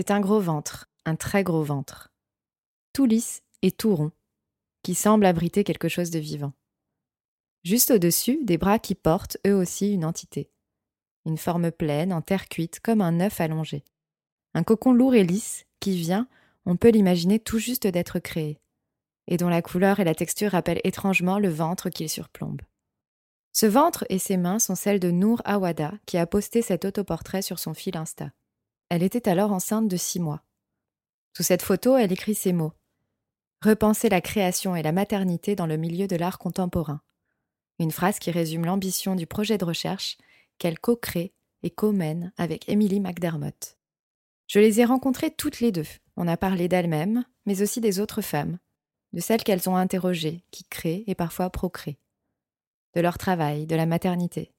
C'est un gros ventre, un très gros ventre. Tout lisse et tout rond, qui semble abriter quelque chose de vivant. Juste au-dessus, des bras qui portent eux aussi une entité. Une forme pleine, en terre cuite, comme un œuf allongé. Un cocon lourd et lisse qui vient, on peut l'imaginer tout juste d'être créé, et dont la couleur et la texture rappellent étrangement le ventre qu'il surplombe. Ce ventre et ses mains sont celles de Nour Awada, qui a posté cet autoportrait sur son fil Insta. Elle était alors enceinte de six mois. Sous cette photo, elle écrit ces mots Repenser la création et la maternité dans le milieu de l'art contemporain. Une phrase qui résume l'ambition du projet de recherche qu'elle co-crée et co-mène avec Emily McDermott. Je les ai rencontrées toutes les deux. On a parlé d'elles-mêmes, mais aussi des autres femmes, de celles qu'elles ont interrogées, qui créent et parfois procréent de leur travail, de la maternité,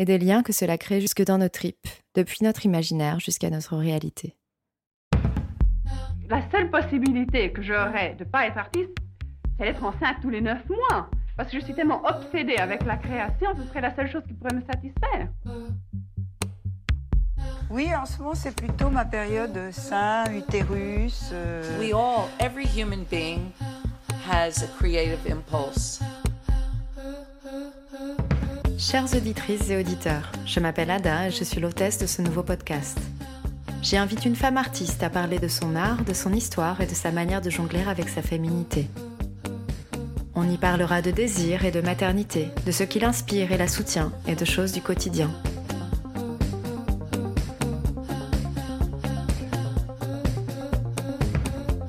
et des liens que cela crée jusque dans nos tripes, depuis notre imaginaire jusqu'à notre réalité. La seule possibilité que j'aurais de ne pas être artiste, c'est d'être enceinte tous les neuf mois. Parce que je suis tellement obsédée avec la création, ce serait la seule chose qui pourrait me satisfaire. Oui, en ce moment, c'est plutôt ma période sein, utérus. Euh... We all, every human being has a creative impulse. Chères auditrices et auditeurs, je m'appelle Ada et je suis l'hôtesse de ce nouveau podcast. J'y invite une femme artiste à parler de son art, de son histoire et de sa manière de jongler avec sa féminité. On y parlera de désir et de maternité, de ce qui l'inspire et la soutient et de choses du quotidien.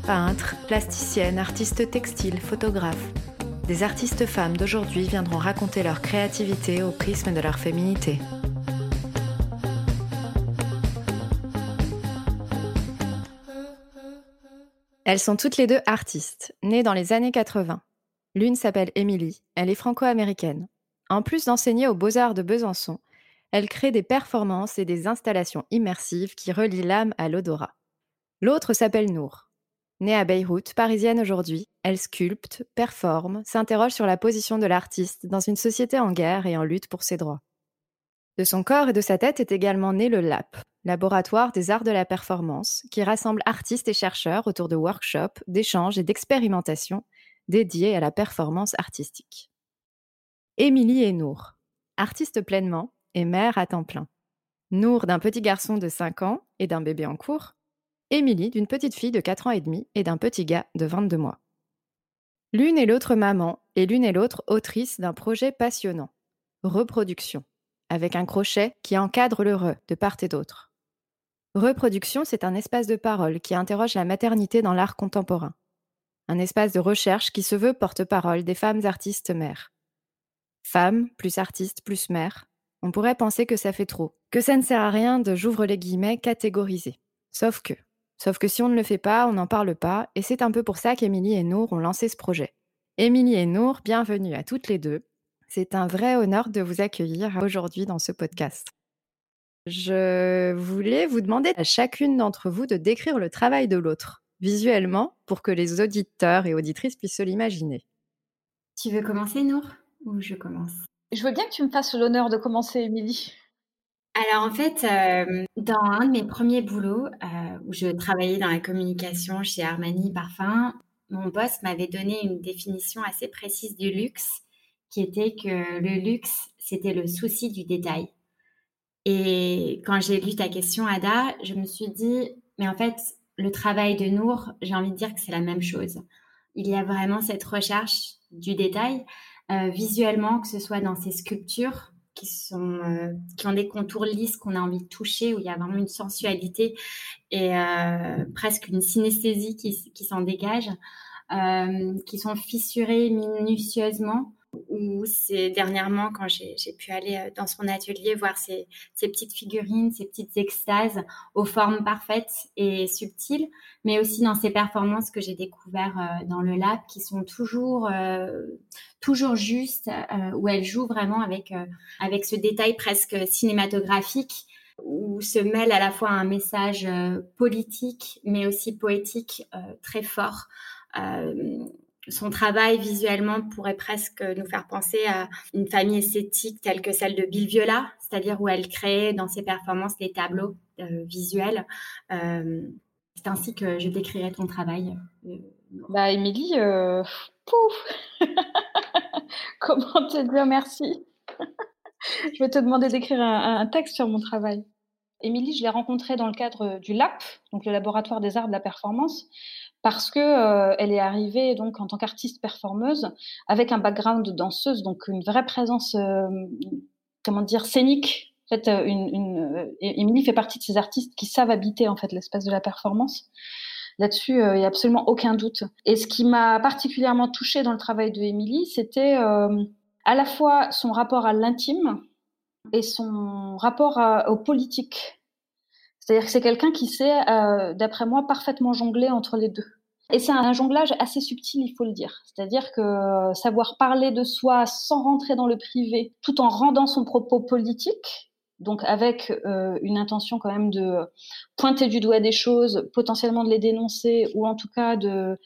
Peintre, plasticienne, artiste textile, photographe, des artistes femmes d'aujourd'hui viendront raconter leur créativité au prisme de leur féminité. Elles sont toutes les deux artistes, nées dans les années 80. L'une s'appelle Émilie, elle est franco-américaine. En plus d'enseigner aux Beaux-Arts de Besançon, elle crée des performances et des installations immersives qui relient l'âme à l'odorat. L'autre s'appelle Nour. Née à Beyrouth, parisienne aujourd'hui, elle sculpte, performe, s'interroge sur la position de l'artiste dans une société en guerre et en lutte pour ses droits. De son corps et de sa tête est également né le LAP, Laboratoire des arts de la performance, qui rassemble artistes et chercheurs autour de workshops, d'échanges et d'expérimentations dédiés à la performance artistique. Émilie et Nour, artiste pleinement et mère à temps plein. Nour d'un petit garçon de 5 ans et d'un bébé en cours, Émilie d'une petite fille de 4 ans et demi et d'un petit gars de 22 mois. L'une et l'autre maman et l'une et l'autre autrice d'un projet passionnant, Reproduction, avec un crochet qui encadre le re de part et d'autre. Reproduction, c'est un espace de parole qui interroge la maternité dans l'art contemporain. Un espace de recherche qui se veut porte-parole des femmes artistes mères. Femmes, plus artistes, plus mères. On pourrait penser que ça fait trop, que ça ne sert à rien de, j'ouvre les guillemets, catégoriser. Sauf que, Sauf que si on ne le fait pas, on n'en parle pas, et c'est un peu pour ça qu'Émilie et Nour ont lancé ce projet. Émilie et Nour, bienvenue à toutes les deux. C'est un vrai honneur de vous accueillir aujourd'hui dans ce podcast. Je voulais vous demander à chacune d'entre vous de décrire le travail de l'autre, visuellement, pour que les auditeurs et auditrices puissent se l'imaginer. Tu veux commencer, Nour? Ou je commence? Je veux bien que tu me fasses l'honneur de commencer, Émilie. Alors en fait, euh, dans un de mes premiers boulots, euh, où je travaillais dans la communication chez Armani Parfum, mon boss m'avait donné une définition assez précise du luxe, qui était que le luxe, c'était le souci du détail. Et quand j'ai lu ta question, Ada, je me suis dit, mais en fait, le travail de Nour, j'ai envie de dire que c'est la même chose. Il y a vraiment cette recherche du détail, euh, visuellement, que ce soit dans ses sculptures, qui sont euh, qui ont des contours lisses qu'on a envie de toucher où il y a vraiment une sensualité et euh, presque une synesthésie qui, qui s'en dégage euh, qui sont fissurés minutieusement ou c'est dernièrement quand j'ai pu aller euh, dans son atelier voir ces, petites figurines, ces petites extases aux formes parfaites et subtiles, mais aussi dans ces performances que j'ai découvertes euh, dans le lab qui sont toujours euh, toujours justes, où elle joue vraiment avec avec ce détail presque cinématographique où se mêle à la fois un message politique mais aussi poétique très fort. Son travail visuellement pourrait presque nous faire penser à une famille esthétique telle que celle de Bill Viola, c'est-à-dire où elle crée dans ses performances les tableaux visuel. c'est ainsi que je décrirais ton travail. Bah, Émilie, pouf Comment te dire merci Je vais te demander d'écrire un, texte sur mon travail. Émilie, je l'ai rencontrée dans le cadre du LAP, donc le Laboratoire des Arts de la Performance, parce que euh, elle est arrivée donc en tant qu'artiste performeuse avec un background de danseuse, donc une vraie présence, euh, comment dire, scénique. En fait, euh, une, une, Émilie fait partie de ces artistes qui savent habiter en fait l'espace de la performance. Là-dessus, il n'y a absolument aucun doute. Et ce qui m'a particulièrement touchée dans le travail de Émilie, c'était à la fois son rapport à l'intime et son rapport à, aux politiques. C'est-à-dire que c'est quelqu'un qui sait, euh, d'après moi, parfaitement jongler entre les deux. Et c'est un jonglage assez subtil, il faut le dire. C'est-à-dire que euh, savoir parler de soi sans rentrer dans le privé, tout en rendant son propos politique, donc avec euh, une intention quand même de pointer du doigt des choses, potentiellement de les dénoncer, ou en tout cas de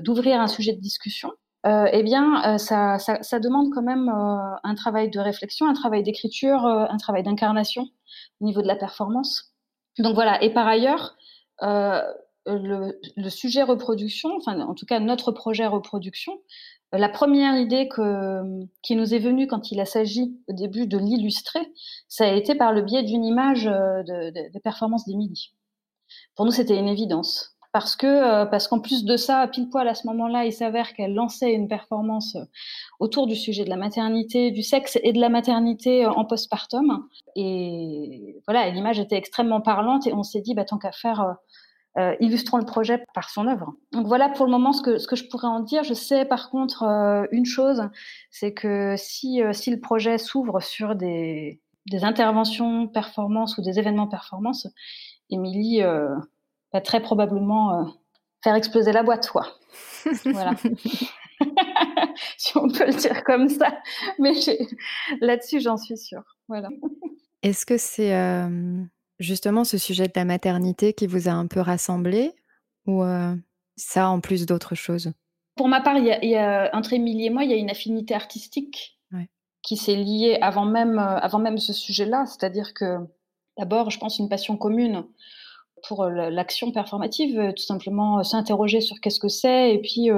d'ouvrir un sujet de discussion. eh bien, ça, ça, ça, demande quand même un travail de réflexion, un travail d'écriture, un travail d'incarnation au niveau de la performance. Donc voilà. Et par ailleurs, euh, le, sujet reproduction, enfin en tout cas notre projet reproduction, euh, la première idée qui nous est venue quand il a s'agi au début de l'illustrer, ça a été par le biais d'une image euh, de, de, de performance d'Émilie. Pour nous, c'était une évidence parce que euh, parce qu'en plus de ça, pile poil à ce moment-là, il s'avère qu'elle lançait une performance euh, autour du sujet de la maternité, du sexe et de la maternité euh, en postpartum. Et voilà, l'image était extrêmement parlante et on s'est dit, bah, tant qu'à faire, euh, illustrons le projet par son œuvre. Donc voilà pour le moment ce que, je pourrais en dire. Je sais par contre une chose, c'est que si, si le projet s'ouvre sur des, des interventions performances ou des événements performances, Émilie va très probablement euh, faire exploser la boîte, quoi. voilà. si on peut le dire comme ça. Mais là-dessus, j'en suis sûre. Voilà. Est-ce que c'est euh, justement ce sujet de la maternité qui vous a un peu rassemblé ou euh, ça en plus d'autres choses? Pour ma part, il y, a, entre Émilie et moi, il y a une affinité artistique qui s'est liée avant même, avant même ce sujet-là. C'est-à-dire que d'abord, je pense une passion commune pour euh, l'action performative, euh, tout simplement euh, s'interroger sur qu'est-ce que c'est. Et puis,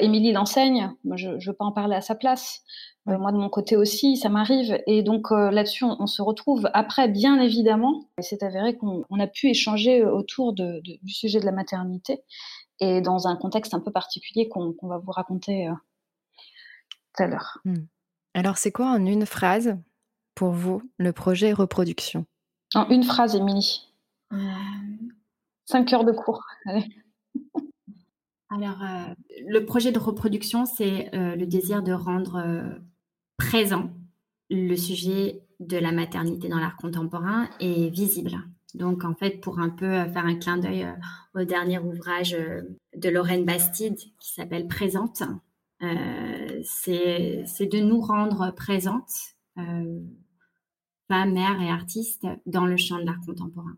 Émilie l'enseigne, je ne veux pas en parler à sa place. moi, de mon côté aussi, ça m'arrive. Et donc là-dessus, on, se retrouve après, bien évidemment. Il s'est avéré qu'on a pu échanger autour de, du sujet de la maternité et dans un contexte un peu particulier qu'on va vous raconter tout à l'heure. Hmm. Alors, c'est quoi en une phrase pour vous le projet reproduction? En une phrase, Émilie. Euh, Cinq heures de cours. Alors, euh, le projet de reproduction, c'est euh, le désir de rendre présent le sujet de la maternité dans l'art contemporain et visible. Donc, en fait, pour un peu faire un clin d'œil au dernier ouvrage de Lorraine Bastide qui s'appelle Présente, c'est de nous rendre présentes, femmes, mères et artistes, dans le champ de l'art contemporain.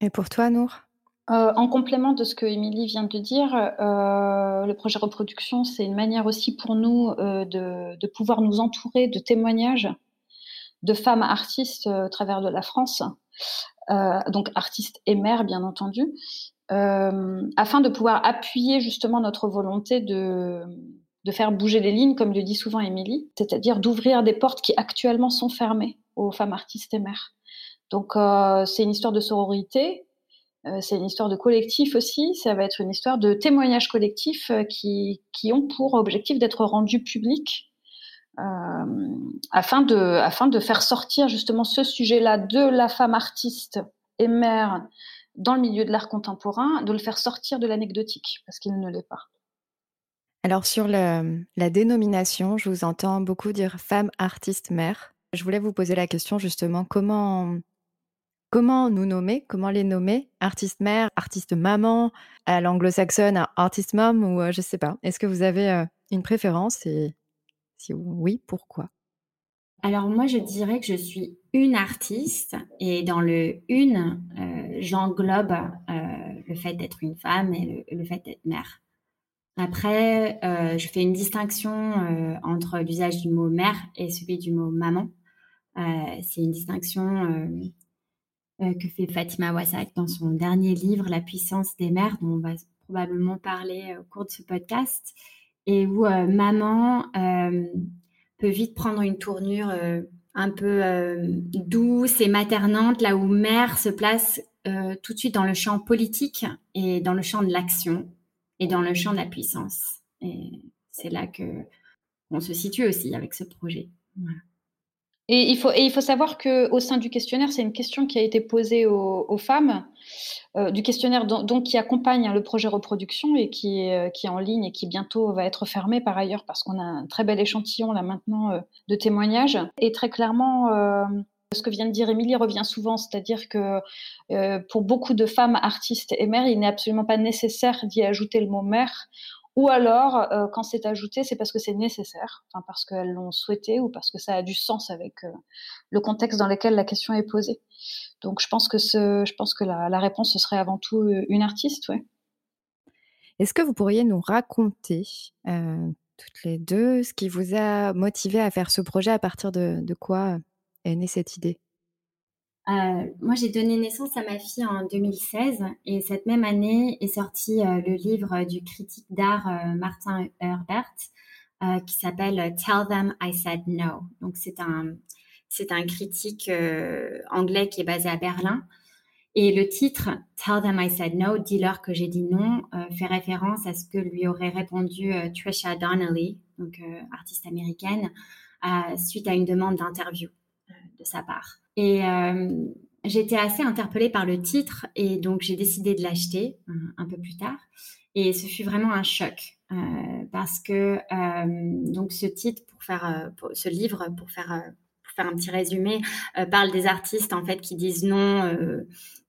Et pour toi, Nour? Euh, en complément de ce que Émilie vient de dire, euh, le projet reproduction, c'est une manière aussi pour nous euh, de, pouvoir nous entourer de témoignages de femmes artistes au travers de la France, donc artistes et mères bien entendu, afin de pouvoir appuyer justement notre volonté de, de faire bouger les lignes, comme le dit souvent Émilie, c'est-à-dire d'ouvrir des portes qui actuellement sont fermées aux femmes artistes et mères. Donc euh, c'est une histoire de sororité, euh, c'est une histoire de collectif aussi, ça va être une histoire de témoignages collectifs euh, qui, qui ont pour objectif d'être rendus publics afin, de, faire sortir justement ce sujet-là de la femme artiste et mère dans le milieu de l'art contemporain, de le faire sortir de l'anecdotique, parce qu'il ne l'est pas. Alors sur la dénomination, je vous entends beaucoup dire femme artiste mère. Je voulais vous poser la question justement, comment Comment nous nommer Comment les nommer? Artiste mère, artiste maman, à l'anglo-saxonne, artiste mom ou euh, je sais pas. Est-ce que vous avez euh, une préférence et si oui, pourquoi? Alors moi, je dirais que je suis une artiste et dans le une, euh, j'englobe le fait d'être une femme et le fait d'être mère. Après, je fais une distinction entre l'usage du mot mère et celui du mot maman. c'est une distinction que fait Fatima Wassak dans son dernier livre, La puissance des mères, dont on va probablement parler au cours de ce podcast, et où maman peut vite prendre une tournure un peu douce et maternante, là où mère se place tout de suite dans le champ politique et dans le champ de l'action et dans le champ de la puissance. Et c'est là que on se situe aussi avec ce projet. Et il faut, et il faut savoir qu'au sein du questionnaire, c'est une question qui a été posée aux, femmes, euh, du questionnaire donc, qui accompagne hein, le projet reproduction et qui est, euh, qui est en ligne et qui bientôt va être fermé par ailleurs parce qu'on a un très bel échantillon là maintenant euh, de témoignages. Et très clairement, ce que vient de dire Émilie revient souvent, c'est-à-dire que pour beaucoup de femmes artistes et mères, il n'est absolument pas nécessaire d'y ajouter le mot mère. Ou alors, euh, quand c'est ajouté, c'est parce que c'est nécessaire, parce qu'elles l'ont souhaité ou parce que ça a du sens avec euh, le contexte dans lequel la question est posée. Donc, je pense que, je pense que la, réponse, ce serait avant tout euh, une artiste, ouais. Est-ce que vous pourriez nous raconter toutes les deux ce qui vous a motivé à faire ce projet? À partir de quoi est née cette idée? Moi, j'ai donné naissance à ma fille en 2016 et cette même année est sorti euh, le livre du critique d'art euh, Martin Herbert qui s'appelle Tell Them I Said No. Donc, c'est un, c'est un critique anglais qui est basé à Berlin. Et le titre Tell Them I Said No, dis-leur que j'ai dit non, fait référence à ce que lui aurait répondu Trisha Donnelly, donc artiste américaine, suite à une demande d'interview de sa part. Et euh, j'étais assez interpellée par le titre et donc j'ai décidé de l'acheter euh, un, peu plus tard. Et ce fut vraiment un choc euh, parce que donc ce titre pour faire ce livre pour faire faire un petit résumé parle des artistes en fait qui disent non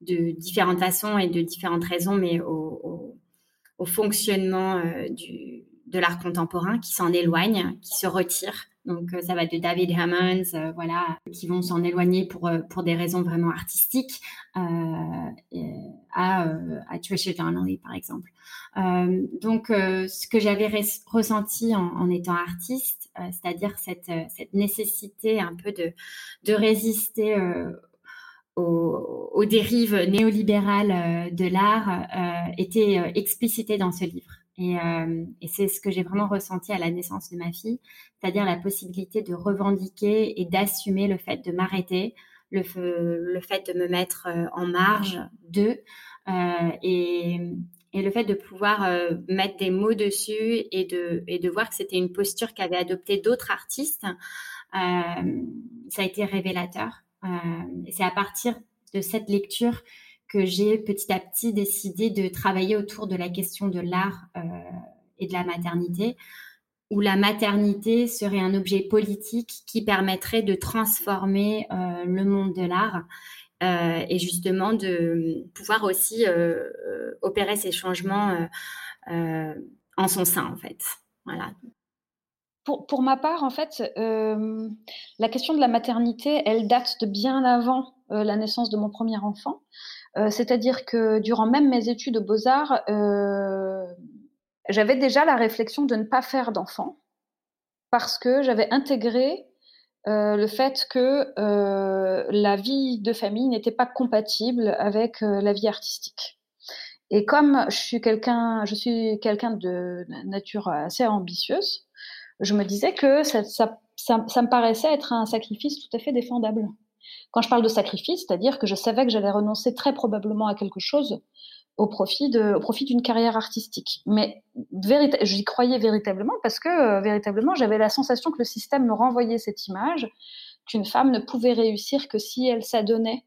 de différentes façons et de différentes raisons, mais au, au fonctionnement du, de l'art contemporain qui s'en éloigne, qui se retire donc euh, ça va de David Hammonds, euh, voilà, qui vont s'en éloigner pour euh, des raisons vraiment artistiques, à à Trisha Donnelly par exemple. donc ce que j'avais ressenti en, étant artiste, c'est-à-dire cette cette nécessité un peu de résister aux, aux, dérives néolibérales de l'art était explicité dans ce livre. Euh, et, c'est ce que j'ai vraiment ressenti à la naissance de ma fille, c'est-à-dire la possibilité de revendiquer et d'assumer le fait de m'arrêter, le, fait de me mettre euh, en marge d'eux euh, et, le fait de pouvoir mettre des mots dessus et de, voir que c'était une posture qu'avaient adoptée d'autres artistes, ça a été révélateur. c'est à partir de cette lecture que j'ai petit à petit décidé de travailler autour de la question de l'art euh, et de la maternité, où la maternité serait un objet politique qui permettrait de transformer euh, le monde de l'art euh, et justement de pouvoir aussi opérer ces changements en son sein, en fait. Voilà. Pour, pour, ma part, en fait, la question de la maternité, elle date de bien avant la naissance de mon premier enfant. Euh, c'est-à-dire que durant même mes études de beaux-arts, euh, j'avais déjà la réflexion de ne pas faire d'enfants parce que j'avais intégré euh, le fait que la vie de famille n'était pas compatible avec la vie artistique. Et comme je suis quelqu'un, je suis quelqu'un de nature assez ambitieuse, je me disais que ça, me paraissait être un sacrifice tout à fait défendable. Quand je parle de sacrifice, c'est-à-dire que je savais que j'allais renoncer très probablement à quelque chose au profit de, au profit d'une carrière artistique. Mais j'y croyais véritablement parce que euh, véritablement j'avais la sensation que le système me renvoyait cette image qu'une femme ne pouvait réussir que si elle s'adonnait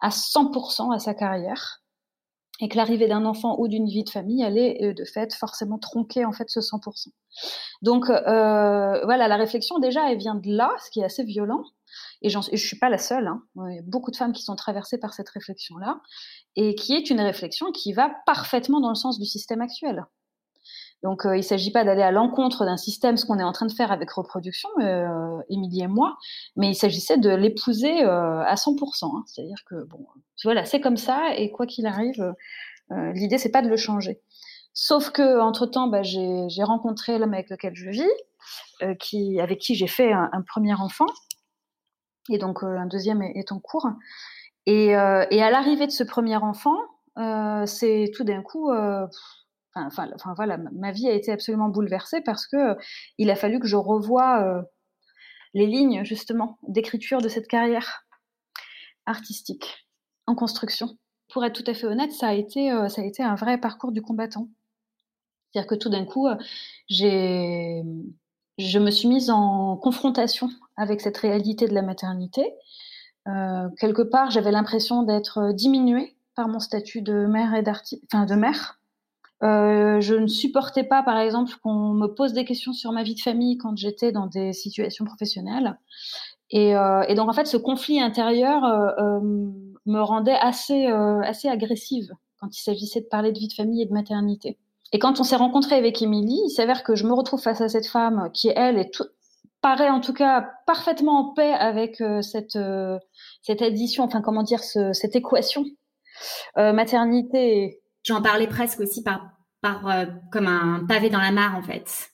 à 100% à sa carrière et que l'arrivée d'un enfant ou d'une vie de famille allait euh, de fait forcément tronquer en fait ce 100%. Donc euh, voilà, la réflexion déjà elle vient de là, ce qui est assez violent. Et, je ne suis pas la seule. Il y a beaucoup de femmes qui sont traversées par cette réflexion-là, et qui est une réflexion qui va parfaitement dans le sens du système actuel. Donc, euh, il ne s'agit pas d'aller à l'encontre d'un système, ce qu'on est en train de faire avec reproduction, euh, Émilie et moi, mais il s'agissait de l'épouser euh, à 100%. Hein. C'est-à-dire que, bon, voilà, c'est comme ça, et quoi qu'il arrive, l'idée, c'est pas de le changer. Sauf que, entre-temps, bah, j'ai rencontré l'homme avec lequel je vis, avec qui j'ai fait un, premier enfant, et donc euh, un deuxième est, en cours. Et, et à l'arrivée de ce premier enfant, c'est tout d'un coup Enfin, voilà, ma vie a été absolument bouleversée parce que il a fallu que je revoie les lignes justement d'écriture de cette carrière artistique en construction. Pour être tout à fait honnête, ça a été, ça a été un vrai parcours du combattant. C'est-à-dire que tout d'un coup, j'ai, je me suis mise en confrontation avec cette réalité de la maternité. quelque part, j'avais l'impression d'être diminuée par mon statut de mère et enfin de mère, euh, je ne supportais pas, par exemple, qu'on me pose des questions sur ma vie de famille quand j'étais dans des situations professionnelles. Et, euh, donc, en fait, ce conflit intérieur euh, euh me rendait assez, euh, assez agressive quand il s'agissait de parler de vie de famille et de maternité. Et quand on s'est rencontré avec Émilie, il s'avère que je me retrouve face à cette femme qui, elle, est tout, paraît en tout cas parfaitement en paix avec cette, cette addition, enfin, comment dire, ce, cette équation maternité J'en parlais presque aussi par, par euh, comme un pavé dans la mare, en fait.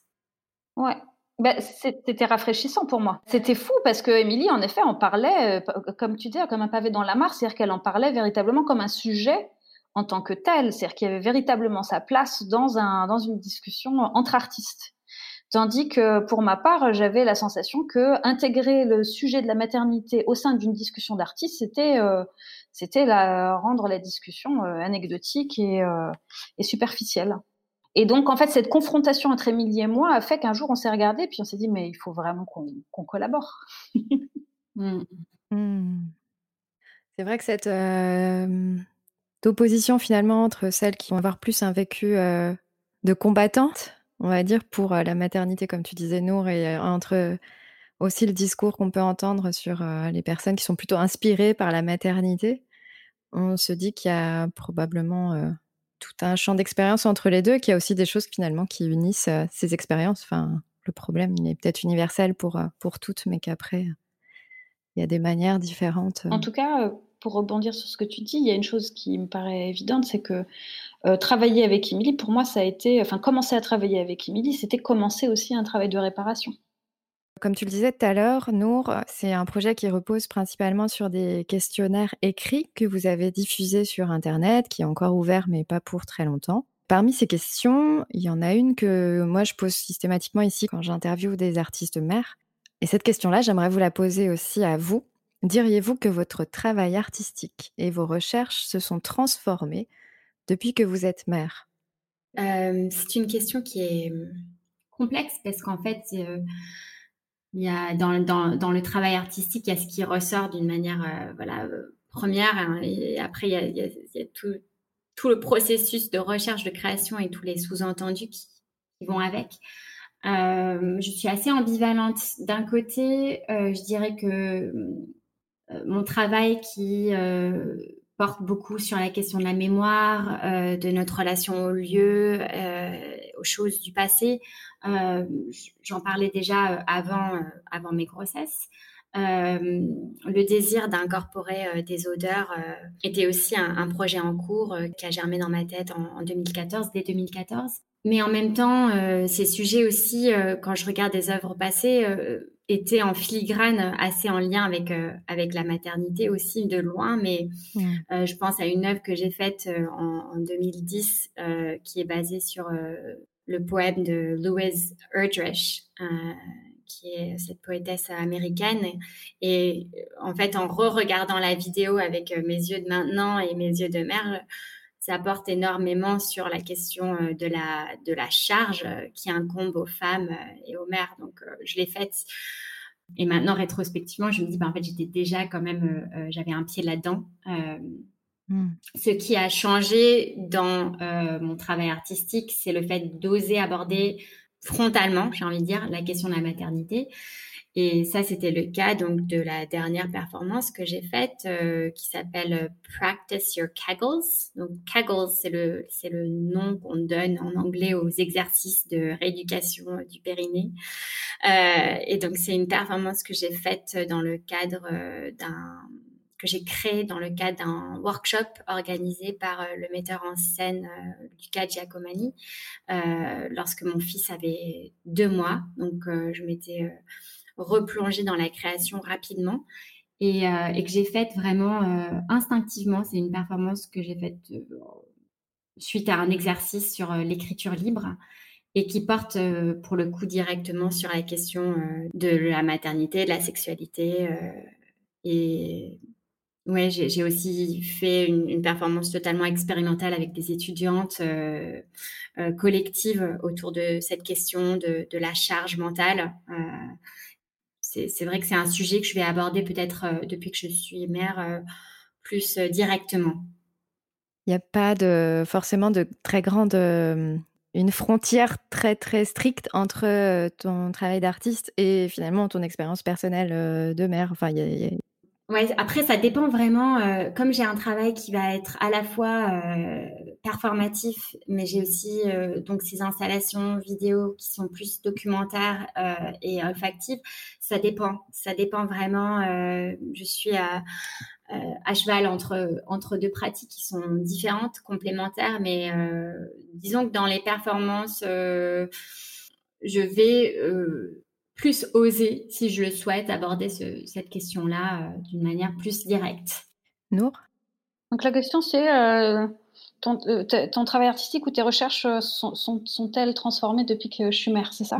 Ouais. Bah, c'était rafraîchissant pour moi. C'était fou parce que Émilie, en effet, en parlait, euh, comme tu dis, comme un pavé dans la mare, c'est-à-dire qu'elle en parlait véritablement comme un sujet en tant que tel, c'est-à-dire qu'il y avait véritablement sa place dans, un, dans une discussion entre artistes. Tandis que pour ma part, j'avais la sensation que intégrer le sujet de la maternité au sein d'une discussion d'artistes, c'était euh, c'était la, rendre la discussion euh, anecdotique et, euh, et, superficielle. Et donc, en fait, cette confrontation entre Émilie et moi a fait qu'un jour, on s'est regardé, puis on s'est dit, mais il faut vraiment qu'on collabore. Mmh. C'est vrai que cette opposition, finalement, entre celles qui vont avoir plus un vécu de combattante, on va dire, pour la maternité, comme tu disais, Nour, et entre aussi le discours qu'on peut entendre sur les personnes qui sont plutôt inspirées par la maternité on se dit qu'il y a probablement euh, tout un champ d'expérience entre les deux, qu'il y a aussi des choses finalement qui unissent euh, ces expériences. Enfin, le problème, il est peut-être universel pour, euh, pour toutes, mais qu'après, il y a des manières différentes. En tout cas, pour rebondir sur ce que tu dis, il y a une chose qui me paraît évidente, c'est que travailler avec Émilie, pour moi, ça a été, enfin, commencer à travailler avec Émilie, c'était commencer aussi un travail de réparation. Comme tu le disais tout à l'heure, Nour, c'est un projet qui repose principalement sur des questionnaires écrits que vous avez diffusés sur Internet, qui est encore ouvert mais pas pour très longtemps. Parmi ces questions, il y en a une que moi je pose systématiquement ici quand j'interviewe des artistes mères. Et cette question-là, j'aimerais vous la poser aussi à vous. Diriez-vous que votre travail artistique et vos recherches se sont transformés depuis que vous êtes mère? Euh, C'est une question qui est hum, complexe parce qu'en fait, y a dans, le travail artistique, il y a ce qui ressort d'une manière euh, voilà, euh, première. Hein, et après, il y a, tout, le processus de recherche, de création et tous les sous-entendus qui, vont avec. Je suis assez ambivalente. D'un côté, je dirais que euh, mon travail qui porte beaucoup sur la question de la mémoire, de notre relation au lieu, aux choses du passé, euh, j'en parlais déjà euh, avant, euh, avant mes grossesses. le désir d'incorporer des odeurs était aussi un, projet en cours qui a germé dans ma tête en, 2014, dès 2014. Mais en même temps, ces sujets aussi, quand je regarde des œuvres passées, étaient en filigrane assez en lien avec avec la maternité aussi de loin. Mais je pense à une œuvre que j'ai faite en, en, 2010 qui est basée sur le poème de Louise Erdrich, euh, qui est cette poétesse américaine. Et en fait, en re-regardant la vidéo avec euh, mes yeux de maintenant et mes yeux de mère, ça porte énormément sur la question euh, de la, de la charge qui incombe aux femmes et aux mères. Donc, je l'ai faite. Et maintenant, rétrospectivement, je me dis, bah, en fait, j'étais déjà quand même, j'avais un pied là-dedans. Hmm. Ce qui a changé dans euh, mon travail artistique, c'est le fait d'oser aborder frontalement, j'ai envie de dire, la question de la maternité. Et ça, c'était le cas donc de la dernière performance que j'ai faite, euh, qui s'appelle euh, Practice Your Kegels. Donc Kegels, c'est le le nom qu'on donne en anglais aux exercices de rééducation du périnée. Euh, et donc c'est une performance que j'ai faite dans le cadre d'un que j'ai créé dans le cadre d'un workshop organisé par euh, le metteur en scène euh, Luca Giacomani euh, lorsque mon fils avait deux mois. Donc, je m'étais replongée dans la création rapidement. et, et que j'ai faite vraiment instinctivement. C'est une performance que j'ai faite suite à un exercice sur l'écriture libre et qui porte pour le coup directement sur la question de la maternité, de la sexualité et Ouais, j'ai aussi fait une, performance totalement expérimentale avec des étudiantes euh, euh, collectives autour de cette question de, la charge mentale. Euh, c'est vrai que c'est un sujet que je vais aborder peut-être depuis que je suis mère plus directement. Il n'y a pas de forcément de très grande une frontière très très stricte entre ton travail d'artiste et finalement ton expérience personnelle de mère. Enfin, il y a, Ouais, après, ça dépend vraiment. Euh, comme j'ai un travail qui va être à la fois euh, performatif, mais j'ai aussi euh, donc ces installations vidéo qui sont plus documentaires et olfactives, ça dépend. Ça dépend vraiment. je suis à, à cheval entre, entre deux pratiques qui sont différentes, complémentaires, mais disons que dans les performances, je vais plus oser, si je le souhaite, aborder cette question-là euh, d'une manière plus directe. Nour? Donc la question c'est euh, euh, ton, travail artistique ou tes recherches sont, elles transformées depuis que je suis mère, c'est ça?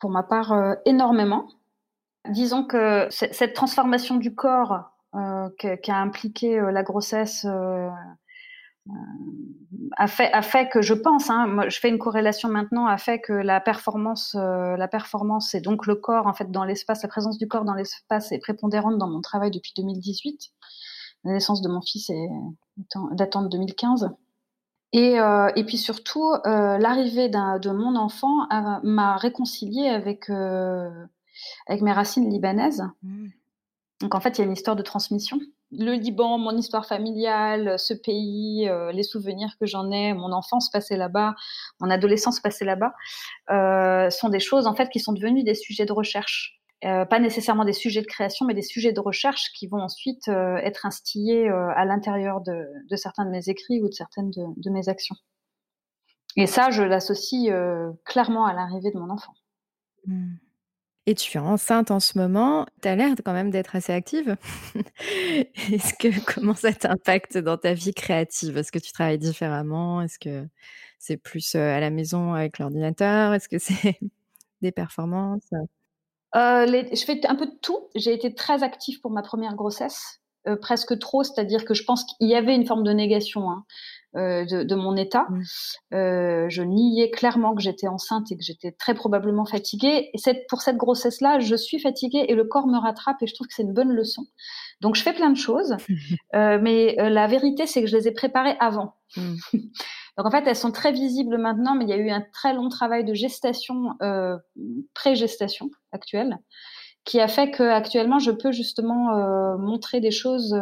Pour ma part, énormément. Disons que cette transformation du corps qui a impliqué la grossesse a fait, a fait que je pense, hein, moi, je fais une corrélation maintenant, a fait que la performance, euh, la performance et donc le corps en fait dans l'espace, la présence du corps dans l'espace est prépondérante dans mon travail depuis 2018. La naissance de mon fils est datant de 2015. Et, euh, et puis surtout, euh, l'arrivée de mon enfant m'a réconcilié avec, avec mes racines libanaises. Mmh. Donc en fait, il y a une histoire de transmission le Liban, mon histoire familiale, ce pays, euh, les souvenirs que j'en ai, mon enfance passée là-bas, mon adolescence passée là-bas, euh, sont des choses en fait qui sont devenues des sujets de recherche. Euh, pas nécessairement des sujets de création, mais des sujets de recherche qui vont ensuite être instillés à l'intérieur de, certains de mes écrits ou de certaines de, mes actions. Et ça, je l'associe clairement à l'arrivée de mon enfant. Mmh. Et tu es enceinte en ce moment, tu as l'air quand même d'être assez active. Est-ce que comment ça t'impacte dans ta vie créative? Est-ce que tu travailles différemment? Est-ce que c'est plus à la maison avec l'ordinateur? Est-ce que c'est des performances? Euh, Je fais un peu de tout. J'ai été très active pour ma première grossesse, euh, presque trop, c'est-à-dire que je pense qu'il y avait une forme de négation. Hein. Euh, de, mon état. Euh, je niais clairement que j'étais enceinte et que j'étais très probablement fatiguée. Et cette, pour cette grossesse-là, je suis fatiguée et le corps me rattrape et je trouve que c'est une bonne leçon. Donc je fais plein de choses, mais la vérité c'est que je les ai préparées avant. Donc en fait, elles sont très visibles maintenant, mais il y a eu un très long travail de gestation, pré-gestation actuelle, qui a fait que actuellement je peux justement montrer des choses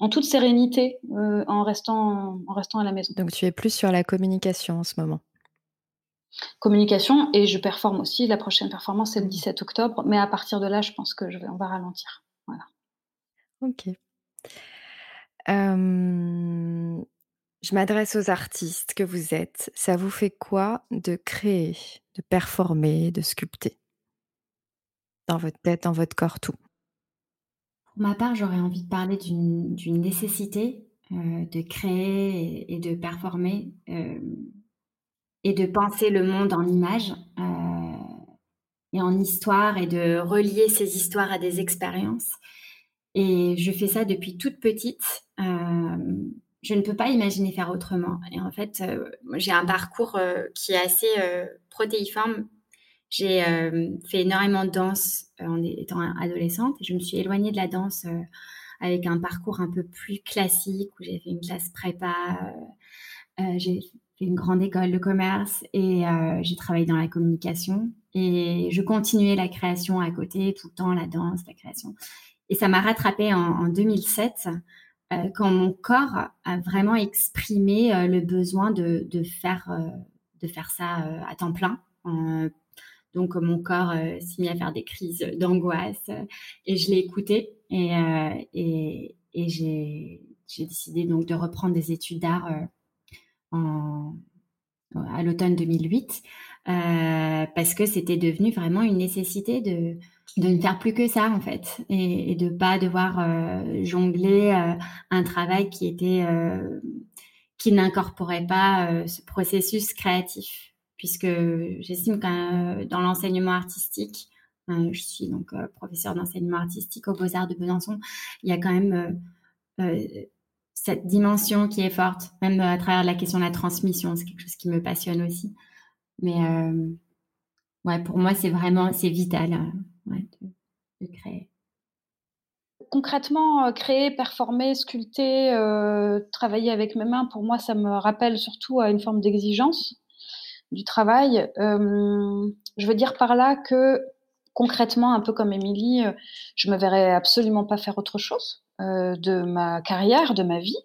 en toute sérénité euh, en, restant, en restant à la maison. Donc tu es plus sur la communication en ce moment Communication et je performe aussi. La prochaine performance c'est le 17 octobre, mais à partir de là, je pense que je vais, on va ralentir. Voilà. Ok. Je m'adresse aux artistes que vous êtes. Ça vous fait quoi de créer, de performer, de sculpter? Dans votre tête, dans votre corps, tout pour ma part, j'aurais envie de parler d'une nécessité euh, de créer et, de performer euh, et de penser le monde en images euh, et en histoire et de relier ces histoires à des expériences. Et je fais ça depuis toute petite. Je ne peux pas imaginer faire autrement. Et en fait, j'ai un parcours qui est assez protéiforme j'ai euh, fait énormément de danse euh, en étant adolescente je me suis éloignée de la danse euh, avec un parcours un peu plus classique où j'ai fait une classe prépa, j'ai fait une grande école de commerce et j'ai travaillé dans la communication et je continuais la création à côté tout le temps, la danse, la création. Et ça m'a rattrapée en 2007 quand mon corps a vraiment exprimé le besoin de, de faire, de faire ça à temps plein, donc mon corps euh, s'est mis à faire des crises d'angoisse et je l'ai écouté et, euh, et, et j'ai, décidé donc de reprendre des études d'art euh, à l'automne 2008 parce que c'était devenu vraiment une nécessité de, de ne faire plus que ça en fait et, et de pas devoir euh, jongler euh, un travail qui était euh, qui n'incorporait pas ce processus créatif. Puisque j'estime que dans l'enseignement artistique je suis donc professeur d'enseignement artistique aux Beaux-Arts de Besançon il y a quand même cette dimension qui est forte même à travers la question de la transmission. C'est quelque chose qui me passionne aussi. Mais ouais pour moi c'est vraiment c'est vital de, créer. Concrètement, euh, créer, performer, sculpter, euh, travailler avec mes mains, pour moi, ça me rappelle surtout à une forme d'exigence du travail. Euh, je veux dire par là que concrètement, un peu comme Émilie, je me verrais absolument pas faire autre chose de ma carrière, de ma vie.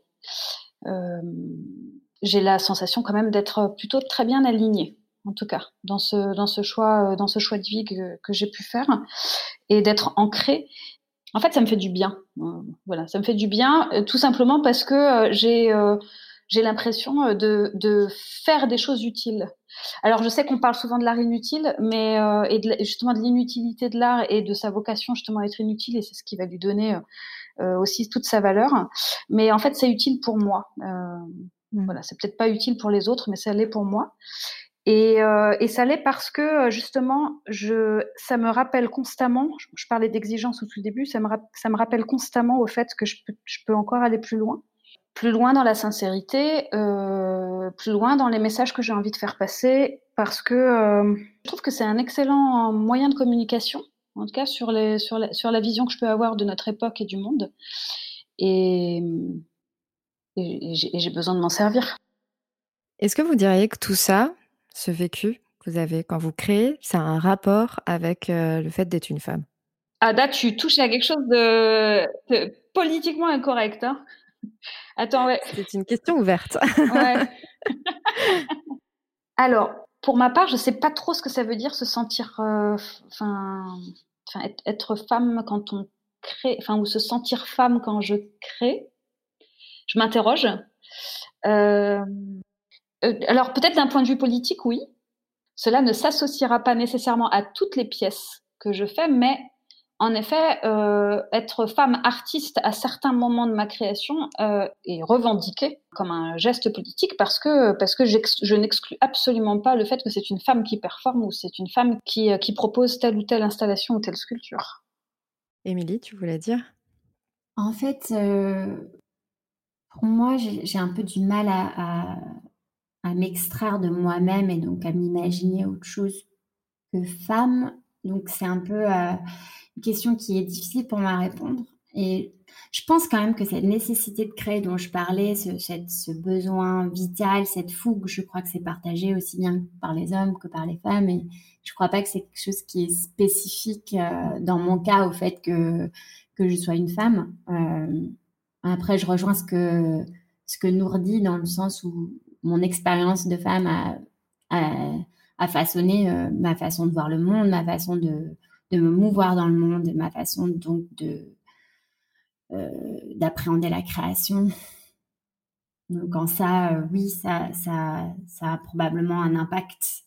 j'ai la sensation quand même d'être plutôt très bien alignée en tout cas, dans ce, dans ce, choix, euh, dans ce choix de vie que, que j'ai pu faire et d'être ancrée. En fait, ça me fait du bien. Euh, voilà, ça me fait du bien euh, tout simplement parce que j'ai j'ai l'impression de, de faire des choses utiles. Alors, je sais qu'on parle souvent de l'art inutile, mais et de, justement de l'inutilité de l'art et de sa vocation justement à être inutile, et c'est ce qui va lui donner aussi toute sa valeur. Mais en fait, c'est utile pour moi. Mmh. Voilà, c'est peut-être pas utile pour les autres, mais ça l'est pour moi. Et, euh, et, ça l'est parce que euh, justement, je, ça me rappelle constamment, je, parlais d'exigence au tout début, ça me, rappelle constamment au fait que je peux, encore aller plus loin, plus loin dans la sincérité, euh, plus loin dans les messages que j'ai envie de faire passer, parce que je trouve que c'est un excellent moyen de communication, en tout cas sur, la, vision que je peux avoir de notre époque et du monde. Et j'ai besoin de m'en servir. Est-ce que vous diriez que tout ça, ce vécu que vous avez quand vous créez, ça a un rapport avec euh, le fait d'être une femme? Ada, tu touches à quelque chose de, politiquement incorrect. Hein Attends, ouais. C'est une question ouverte. ouais. Alors, pour ma part, je ne sais pas trop ce que ça veut dire se sentir, euh, enfin, être femme quand on crée, enfin, ou se sentir femme quand je crée. Je m'interroge. Euh, alors peut-être d'un point de vue politique, oui. Cela ne s'associera pas nécessairement à toutes les pièces que je fais, mais en effet, euh, être femme artiste à certains moments de ma création euh, est revendiqué comme un geste politique parce que parce que je n'exclus absolument pas le fait que c'est une femme qui performe ou c'est une femme qui, qui propose telle ou telle installation ou telle sculpture. Émilie, tu voulais dire? En fait, pour moi, j'ai un peu du mal à, à m'extraire de moi-même et donc à m'imaginer autre chose que femme. Donc c'est un peu euh, une question qui est difficile pour moi à répondre. Et je pense quand même que cette nécessité de créer dont je parlais, ce, besoin vital, cette fougue, je crois que c'est partagé aussi bien par les hommes que par les femmes. Et je crois pas que c'est quelque chose qui est spécifique euh, dans mon cas au fait que, que je sois une femme. Euh, après, je rejoins ce que, ce que Nour dit dans le sens où mon expérience de femme a, façonné euh, ma façon de voir le monde, ma façon de, me mouvoir dans le monde, ma façon donc de euh, d'appréhender la création. Donc en ça, euh, oui, ça, ça, ça a probablement un impact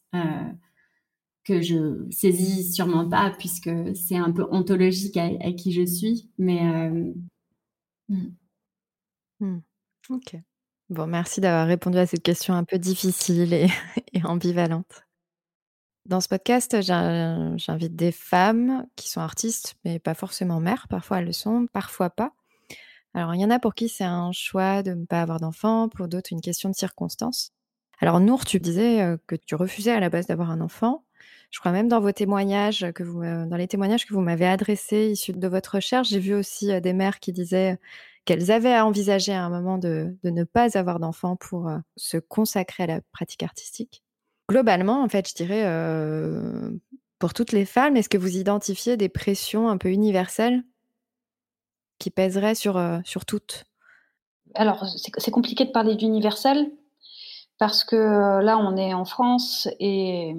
que je saisis sûrement pas puisque c'est un peu ontologique à, qui je suis, mais hmm. Hmm. ok. Bon, merci d'avoir répondu à cette question un peu difficile et, ambivalente. Dans ce podcast, j'invite des femmes qui sont artistes, mais pas forcément mères. Parfois elles le sont, parfois pas. Alors il y en a pour qui c'est un choix de ne pas avoir d'enfant, pour d'autres une question de circonstance. Alors Nour, tu disais euh, que tu refusais à la base d'avoir un enfant. Je crois même dans vos témoignages que vous, euh, dans les témoignages que vous m'avez adressés issus de votre recherche, j'ai vu aussi euh, des mères qui disaient qu'elles avaient envisagé à un moment de, ne pas avoir d'enfants pour euh, se consacrer à la pratique artistique. Globalement, en fait, je dirais, euh, pour toutes les femmes, est-ce que vous identifiez des pressions un peu universelles qui pèseraient sur, euh, sur toutes? Alors, c'est compliqué de parler d'universel parce que là, on est en France et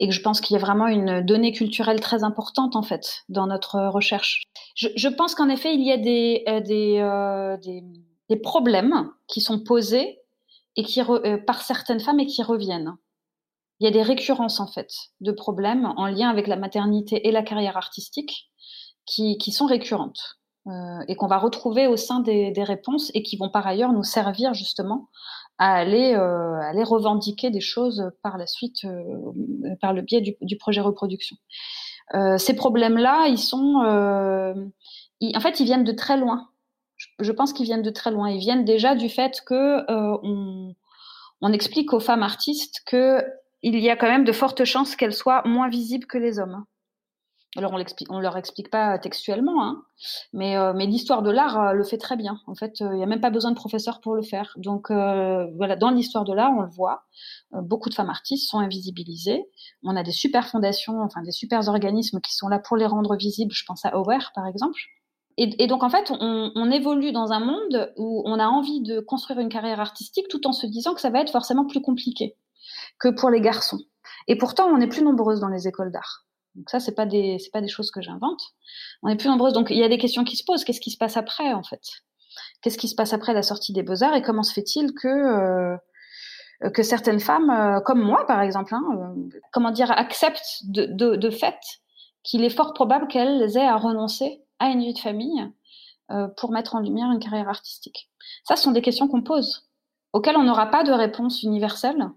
et que je pense qu'il y a vraiment une donnée culturelle très importante en fait dans notre recherche. Je, pense qu'en effet il y a des, euh, euh, des, des, problèmes qui sont posés et qui euh, par certaines femmes et qui reviennent. il y a des récurrences en fait de problèmes en lien avec la maternité et la carrière artistique qui, qui sont récurrentes et qu'on va retrouver au sein des, des, réponses et qui vont par ailleurs nous servir justement à aller, euh, revendiquer des choses par la suite euh, par le biais du, projet reproduction. Euh, ces problèmes-là, ils sont, euh, en fait, ils viennent de très loin. Je, pense qu'ils viennent de très loin. Ils viennent déjà du fait que on, on explique aux femmes artistes que il y a quand même de fortes chances qu'elles soient moins visibles que les hommes. Alors on ne leur explique pas textuellement, hein, mais, euh, mais l'histoire de l'art euh, le fait très bien. En fait, il euh, n'y a même pas besoin de professeur pour le faire. Donc voilà, dans l'histoire de l'art, on le voit, beaucoup de femmes artistes sont invisibilisées. On a des super fondations, enfin des super organismes qui sont là pour les rendre visibles. Je pense à Aware par exemple. Et, donc en fait, on, évolue dans un monde où on a envie de construire une carrière artistique tout en se disant que ça va être forcément plus compliqué que pour les garçons. Et pourtant, on est plus nombreuses dans les écoles d'art. Donc ça, c'est pas des, c'est pas des choses que j'invente. On est plus nombreuses. Donc il y a des questions qui se posent. Qu'est-ce qui se passe après, en fait? Qu'est-ce qui se passe après la sortie des beaux arts et comment se fait-il que euh, que certaines femmes, euh, comme moi par exemple, hein, euh, comment dire, acceptent de, de, de fait qu'il est fort probable qu'elles aient à renoncer à une vie de famille pour mettre en lumière une carrière artistique? Ça, ce sont des questions qu'on pose, auxquelles on n'aura pas de réponse universelle.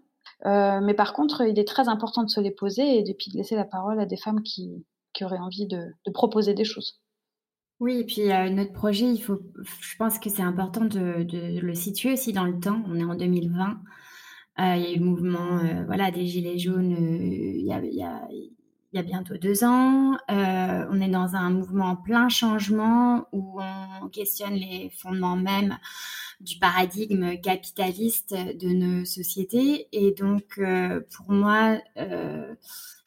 Euh, mais par contre, il est très important de se les poser et de, laisser la parole à des femmes qui, qui auraient envie de, proposer des choses. Oui, et puis notre projet, il faut, je pense que c'est important de, le situer aussi dans le temps. On est en 2020. Euh, il y a eu le mouvement euh, voilà, des Gilets jaunes il y, a, y a, bientôt deux ans. on est dans un mouvement en plein changement où on questionne les fondements même du paradigme capitaliste de nos sociétés. Et donc, euh, pour moi, euh,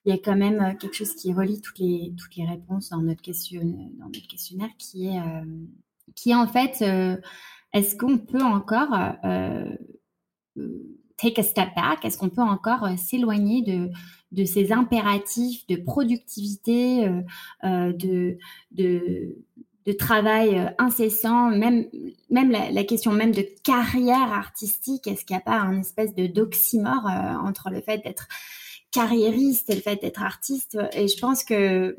il y a quand même quelque chose qui relie toutes les, toutes les réponses dans notre, questionnaire, qui est, euh, qui en fait, est-ce qu'on peut encore take a step back? Est-ce qu'on peut encore s'éloigner de, de ces impératifs de productivité, de de travail euh, incessant, même, la, question même de carrière artistique, est-ce qu'il n'y a pas un espèce de d'oxymore euh, entre le fait d'être carriériste et le fait d'être artiste? Et je pense que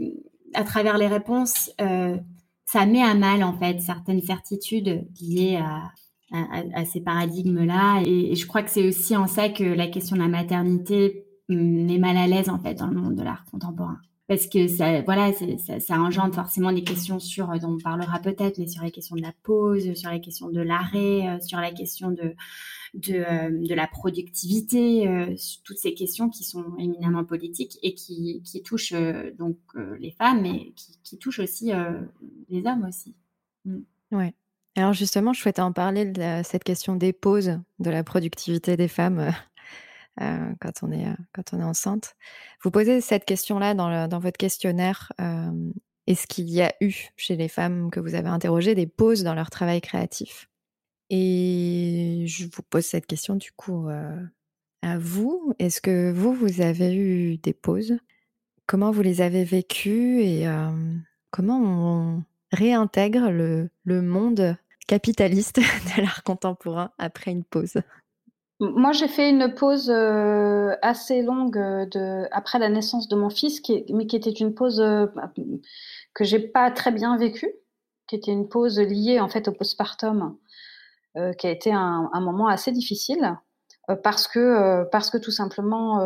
à travers les réponses, euh, ça met à mal en fait certaines certitudes liées à, ces paradigmes-là. Et, et, je crois que c'est aussi en ça que la question de la maternité met mal à l'aise en fait dans le monde de l'art contemporain parce que ça, voilà, ça, ça, engendre forcément des questions sur, euh, dont on parlera peut-être, mais sur les questions de la pause, sur les questions de l'arrêt, euh, sur la question de, de, euh, de la productivité, toutes ces questions qui sont éminemment politiques et qui, qui touchent donc les femmes, mais qui, qui touchent aussi les hommes aussi. Mm. Ouais. Alors justement, je souhaitais en parler de cette question des pauses, de la productivité des femmes euh, quand, on est, euh, quand on est enceinte. Vous posez cette question-là dans, votre questionnaire. Euh, Est-ce qu'il y a eu chez les femmes que vous avez interrogées des pauses dans leur travail créatif? Et je vous pose cette question du coup à vous. Est-ce que vous, vous avez eu des pauses? Comment vous les avez vécues et comment on réintègre le monde capitaliste de l'art contemporain après une pause? Moi, j'ai fait une pause euh, assez longue euh, après la naissance de mon fils, mais qui était une pause euh, que j'ai pas très bien vécue, qui était une pause liée en fait au postpartum, euh, qui a été un, moment assez difficile parce que parce que tout simplement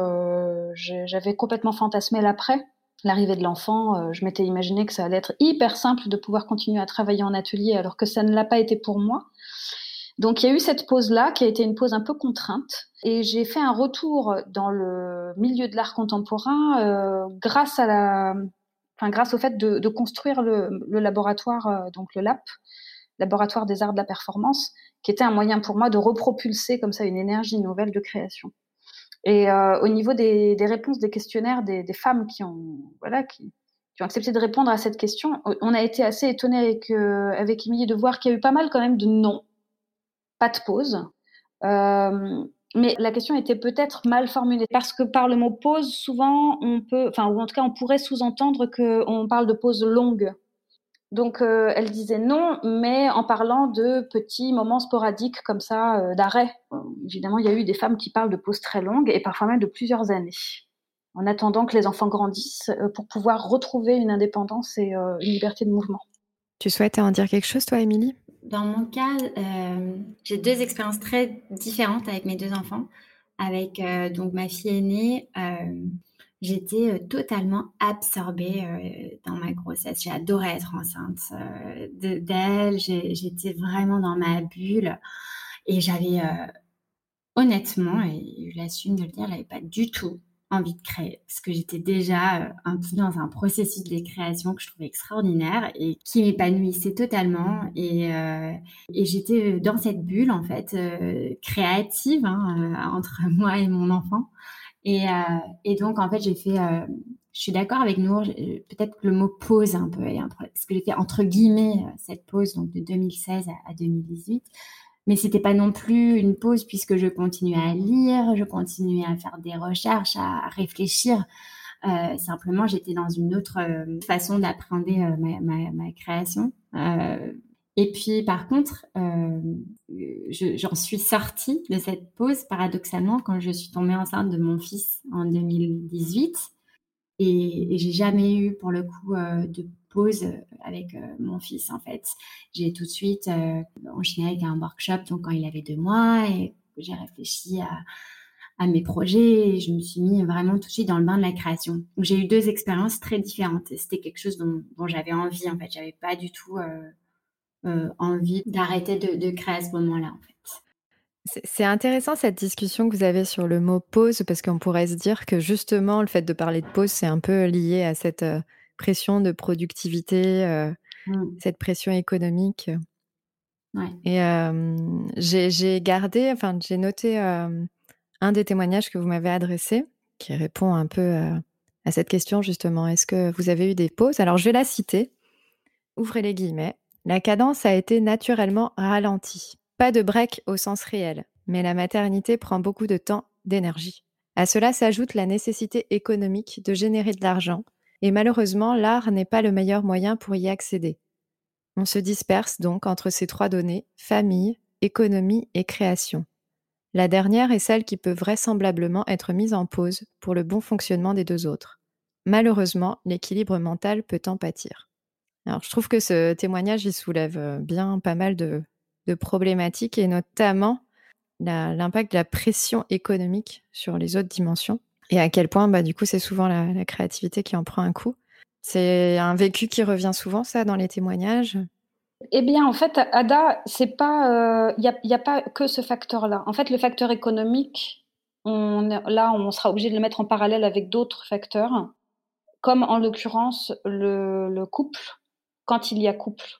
j'avais complètement fantasmé l'après, l'arrivée de l'enfant. je m'étais imaginé que ça allait être hyper simple de pouvoir continuer à travailler en atelier, alors que ça ne l'a pas été pour moi. Donc il y a eu cette pause-là qui a été une pause un peu contrainte et j'ai fait un retour dans le milieu de l'art contemporain euh, grâce à la, enfin grâce au fait de, de construire le, le laboratoire, euh, donc le LAP, laboratoire des arts de la performance, qui était un moyen pour moi de repropulser comme ça une énergie nouvelle de création. Et euh, au niveau des, des, réponses des questionnaires des, des, femmes qui ont, voilà, qui, qui ont accepté de répondre à cette question, on a été assez étonnés avec, euh, avec Emilie de voir qu'il y a eu pas mal quand même de non pas de pause. Euh, mais la question était peut-être mal formulée parce que par le mot pause, souvent on peut, enfin, ou en tout cas on pourrait sous-entendre qu'on parle de pause longue. Donc, euh, elle disait non, mais en parlant de petits moments sporadiques comme ça, euh, d'arrêt. Évidemment, il y a eu des femmes qui parlent de pauses très longues et parfois même de plusieurs années, en attendant que les enfants grandissent pour pouvoir retrouver une indépendance et une liberté de mouvement. Tu souhaites en dire quelque chose, toi, Émilie? Dans mon cas, j'ai deux expériences très différentes avec mes deux enfants. Avec donc ma fille aînée, j'étais euh, totalement absorbée euh, dans ma grossesse. J'ai adoré être enceinte euh, d'elle. J'étais vraiment dans ma bulle et j'avais honnêtement, et je l'assume de le dire, j'avais pas du tout envie de créer. Parce que j'étais déjà un peu dans un processus de création que je trouvais extraordinaire et qui m'épanouissait totalement. Et, et j'étais dans cette bulle en fait créative hein, entre moi et mon enfant. Et, euh, donc, en fait, j'ai fait, euh, je suis d'accord avec Nour, peut-être que le mot pause un peu, parce que j'ai fait entre guillemets euh, cette pause donc de 2016 à, 2018. Mais c'était pas non plus une pause puisque je continuais à lire, je continuais à faire des recherches, à réfléchir. Euh, simplement, j'étais dans une autre façon d'appréhender ma, ma, ma, création. Euh, et puis, par contre, euh, j'en suis sortie de cette pause, paradoxalement, quand je suis tombée enceinte de mon fils en 2018. Et, j'ai jamais eu, pour le coup, euh, de pause avec euh, mon fils, en fait. J'ai tout de suite euh, enchaîné avec un workshop, donc quand il avait deux mois, et j'ai réfléchi à, mes projets et je me suis mis vraiment tout de suite dans le bain de la création. J'ai eu deux expériences très différentes et c'était quelque chose dont, j'avais envie en fait. J'avais pas du tout euh, euh, envie d'arrêter de, créer à ce moment-là, en fait. C'est intéressant cette discussion que vous avez sur le mot pause, parce qu'on pourrait se dire que justement, le fait de parler de pause, c'est un peu lié à cette euh, pression de productivité, euh, mmh. cette pression économique. Et j'ai gardé, enfin, j'ai noté un des témoignages que vous m'avez adressé, qui répond un peu à cette question justement. Est-ce que vous avez eu des pauses? Alors, je vais la citer. Ouvrez les guillemets. La cadence a été naturellement ralentie. Pas de break au sens réel, mais la maternité prend beaucoup de temps, d'énergie. À cela s'ajoute la nécessité économique de générer de l'argent, et malheureusement, l'art n'est pas le meilleur moyen pour y accéder. On se disperse donc entre ces trois données, famille, économie et création. La dernière est celle qui peut vraisemblablement être mise en pause pour le bon fonctionnement des deux autres. Malheureusement, l'équilibre mental peut en pâtir. Alors, je trouve que ce témoignage, il soulève euh, bien pas mal de, problématiques et notamment l'impact de la pression économique sur les autres dimensions et à quel point, bah, du coup, c'est souvent la, créativité qui en prend un coup. C'est un vécu qui revient souvent, ça, dans les témoignages? Eh bien, en fait, Ada, c'est pas, il euh, n'y a, pas que ce facteur-là. En fait, le facteur économique, on, là, on sera obligé de le mettre en parallèle avec d'autres facteurs, comme en l'occurrence le couple quand il y a couple.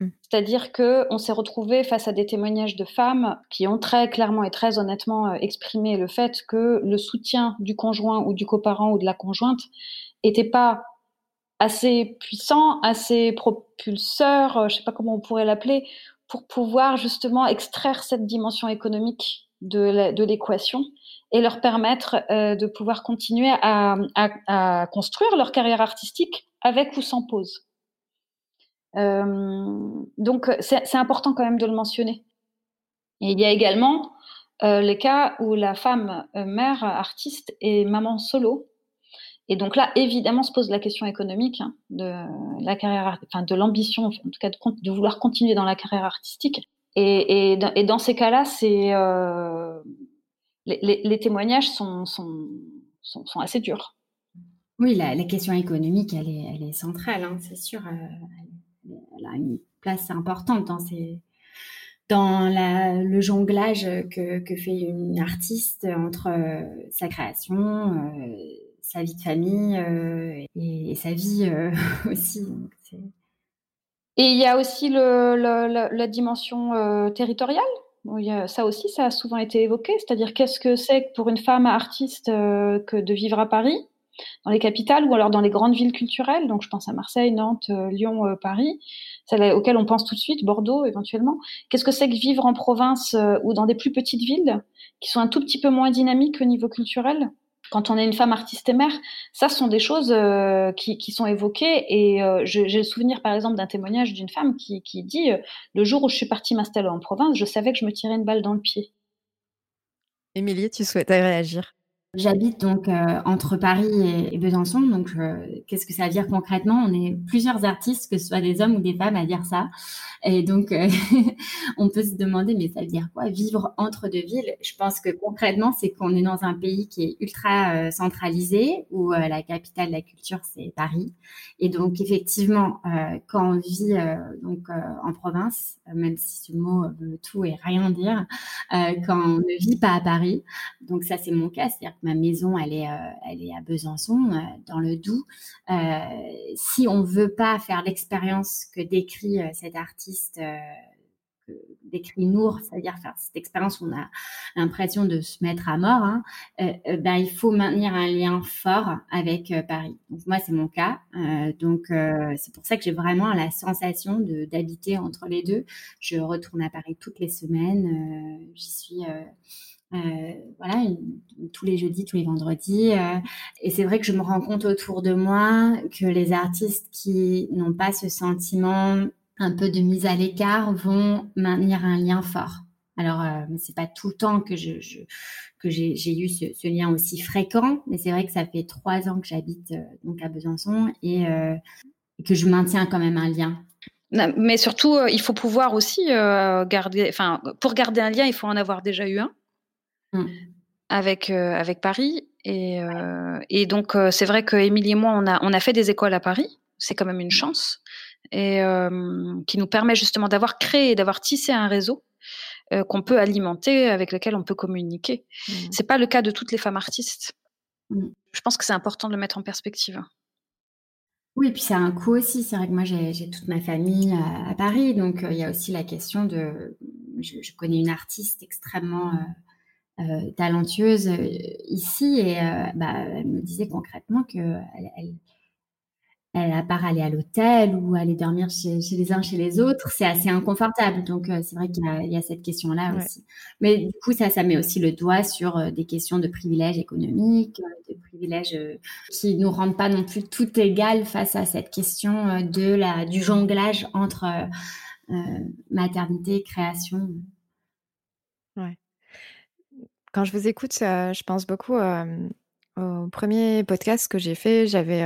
Mmh. C'est-à-dire que on s'est retrouvé face à des témoignages de femmes qui ont très clairement et très honnêtement euh, exprimé le fait que le soutien du conjoint ou du coparent ou de la conjointe n'était pas assez puissant, assez propulseur, euh, je ne sais pas comment on pourrait l'appeler, pour pouvoir justement extraire cette dimension économique de l'équation et leur permettre euh, de pouvoir continuer à construire leur carrière artistique avec ou sans pause. Euh, donc c'est important quand même de le mentionner. Et il y a également euh, les cas où la femme euh, mère artiste est maman solo. Et donc là, évidemment, se pose la question économique hein, de la carrière, enfin de l'ambition, en tout cas de, vouloir continuer dans la carrière artistique. Et, dans ces cas-là, les, témoignages sont, assez durs. Oui, la, question économique, elle est, centrale, hein, c'est sûr. Elle a une place importante dans le jonglage que, fait une artiste entre euh, sa création, euh, sa vie de famille euh, et, sa vie aussi. Et il y a aussi la dimension territoriale? ça aussi, ça a souvent été évoqué. C'est-à-dire, qu'est-ce que c'est pour une femme artiste que de vivre à Paris? Dans les capitales ou alors dans les grandes villes culturelles. Donc, je pense à Marseille, Nantes, euh, Lyon, euh, Paris, celles auxquelles on pense tout de suite, Bordeaux éventuellement. Qu'est-ce que c'est que vivre en province euh, ou dans des plus petites villes qui sont un tout petit peu moins dynamiques au niveau culturel? Quand on est une femme artiste et mère, ça sont des choses qui, sont évoquées. Et j'ai le souvenir, par exemple, d'un témoignage d'une femme qui dit Le jour où je suis partie m'installer en province, je savais que je me tirais une balle dans le pied. Émilie, tu souhaitais réagir? J'habite donc euh, entre Paris et, Besançon. Donc, euh, qu'est-ce que ça veut dire concrètement? On est plusieurs artistes, que ce soit des hommes ou des femmes, à dire ça. Et donc, euh, on peut se demander, mais ça veut dire quoi vivre entre deux villes? Je pense que concrètement, c'est qu'on est dans un pays qui est ultra centralisé, où la capitale de la culture c'est Paris. Et donc, effectivement, quand on vit donc en province, même si ce mot veut tout et rien dire, quand on ne vit pas à Paris, donc ça c'est mon cas, c'est-à-dire ma maison, elle est, euh, elle est à Besançon, euh, dans le Doubs. Euh, si on veut pas faire l'expérience que décrit cet artiste, décrit Nour, c'est-à-dire faire cette expérience où on a l'impression de se mettre à mort, hein, ben, il faut maintenir un lien fort avec Paris. Donc moi, c'est mon cas. donc c'est pour ça que j'ai vraiment la sensation d'habiter entre les deux. Je retourne à Paris toutes les semaines. J'y suis euh, voilà, tous les jeudis, tous les vendredis. Euh, et c'est vrai que je me rends compte autour de moi que les artistes qui n'ont pas ce sentiment un peu de mise à l'écart vont maintenir un lien fort. Alors, euh, c'est pas tout le temps que j'ai eu ce, lien aussi fréquent, mais c'est vrai que ça fait trois ans que j'habite donc à Besançon et, que je maintiens quand même un lien. Mais surtout, il faut pouvoir aussi garder, enfin, pour garder un lien, il faut en avoir déjà eu un. Mmh. avec, euh, avec Paris. Et, euh, et donc, euh, c'est vrai qu'Émilie et moi, on a, on a fait des écoles à Paris. C'est quand même une chance. Et qui nous permet justement d'avoir créé, d'avoir tissé un réseau qu'on peut alimenter, avec lequel on peut communiquer. Mmh. C'est pas le cas de toutes les femmes artistes. Mmh. Je pense que c'est important de le mettre en perspective. Oui, et puis c'est un coût aussi. C'est vrai que moi, j'ai toute ma famille à, Paris, donc il y a aussi la question de. Je, je connais une artiste extrêmement euh, talentueuse euh, ici et euh, bah, elle me disait concrètement que elle, elle, à part aller à l'hôtel ou aller dormir chez, les uns chez les autres, c'est assez inconfortable. Donc c'est vrai qu'il y, a cette question-là aussi. Mais du coup, ça, ça met aussi le doigt sur des questions de privilèges économiques, de privilèges qui nous rendent pas non plus tout égal face à cette question de la du jonglage entre maternité et création. Ouais. Quand je vous écoute, je pense beaucoup au premier podcast que j'ai fait. J'avais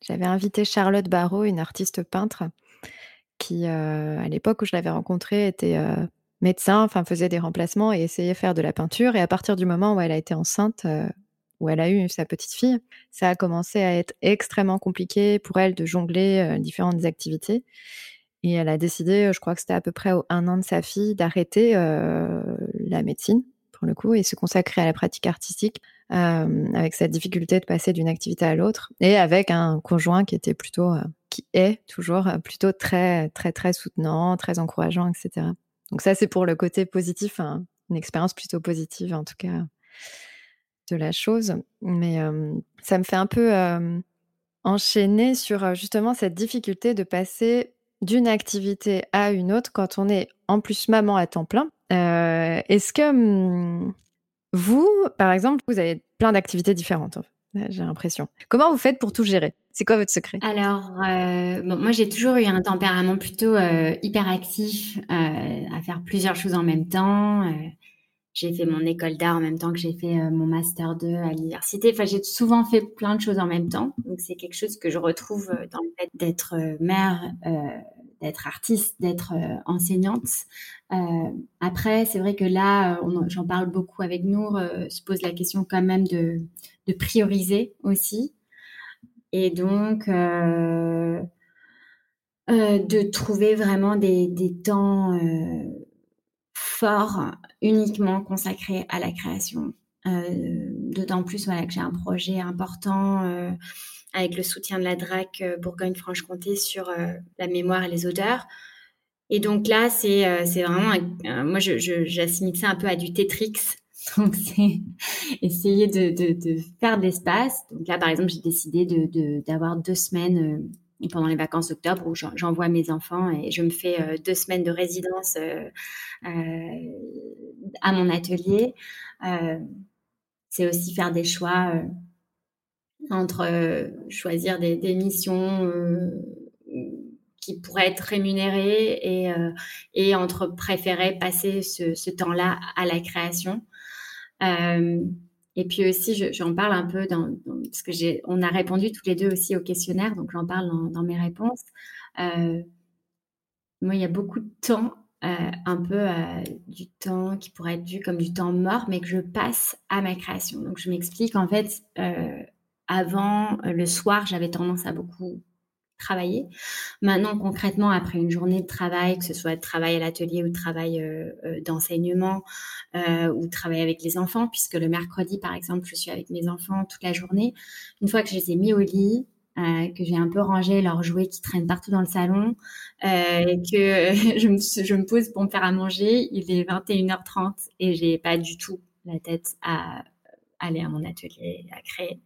j'avais invité Charlotte Barrault, une artiste peintre, qui, à l'époque où je l'avais rencontrée, était médecin, enfin faisait des remplacements et essayait de faire de la peinture. Et à partir du moment où elle a été enceinte, où elle a eu sa petite fille, ça a commencé à être extrêmement compliqué pour elle de jongler différentes activités. Et elle a décidé, je crois que c'était à peu près un an de sa fille, d'arrêter la médecine pour le coup, et se consacrer à la pratique artistique euh, avec cette difficulté de passer d'une activité à l'autre, et avec un conjoint qui était plutôt, euh, qui est toujours euh, plutôt très, très, très soutenant, très encourageant, etc. Donc ça, c'est pour le côté positif, hein, une expérience plutôt positive en tout cas de la chose. Mais ça me fait un peu enchaîner sur justement cette difficulté de passer d'une activité à une autre quand on est en plus maman à temps plein. Euh, est-ce que hum, vous, par exemple, vous avez plein d'activités différentes j'ai l'impression. Comment vous faites pour tout gérer? C'est quoi votre secret? Alors, euh, moi j'ai toujours eu un tempérament plutôt euh, hyperactif, à faire plusieurs choses en même temps. j'ai fait mon école d'art en même temps que j'ai fait mon master 2 à l'université. Enfin, j'ai souvent fait plein de choses en même temps. Donc c'est quelque chose que je retrouve dans le fait d'être mère d'être artiste, d'être euh, enseignante. Euh, après, c'est vrai que là, euh, j'en parle beaucoup avec Nour, se pose la question quand même de, prioriser aussi. Et donc, de trouver vraiment des, des temps forts uniquement consacrés à la création. D'autant plus voilà, que j'ai un projet important avec le soutien de la DRAC euh, Bourgogne-Franche-Comté sur euh, la mémoire et les odeurs. Et donc là, c'est euh, vraiment, moi, j'assimile ça un peu à du Tetrix. Donc, c'est essayer de, de, faire de l'espace. Donc là, par exemple, j'ai décidé d'avoir de, deux semaines pendant les vacances d'octobre où j'envoie mes enfants et je me fais deux semaines de résidence à mon atelier. c'est aussi faire des choix entre choisir des, missions qui pourraient être rémunérées et, et entre préférer passer ce, temps-là à la création. Et puis aussi, j'en parle un peu dans, parce que on a répondu toutes les deux aussi au questionnaire, donc j'en parle dans, mes réponses. Euh, moi, il y a beaucoup de temps, euh, un peu euh, du temps qui pourrait être vu comme du temps mort, mais que je passe à ma création. Donc, je m'explique. En fait, avant, le soir, j'avais tendance à beaucoup travailler. Maintenant, concrètement, après une journée de travail, que ce soit de travail à l'atelier ou de travail euh, euh, d'enseignement euh, ou de travail avec les enfants, puisque le mercredi, par exemple, je suis avec mes enfants toute la journée. Une fois que je les ai mis au lit, que j'ai un peu rangé leurs jouets qui traînent partout dans le salon, et que je me, je me pose pour me faire à manger, il est 21h30 et j'ai pas du tout la tête à aller à mon atelier, à créer.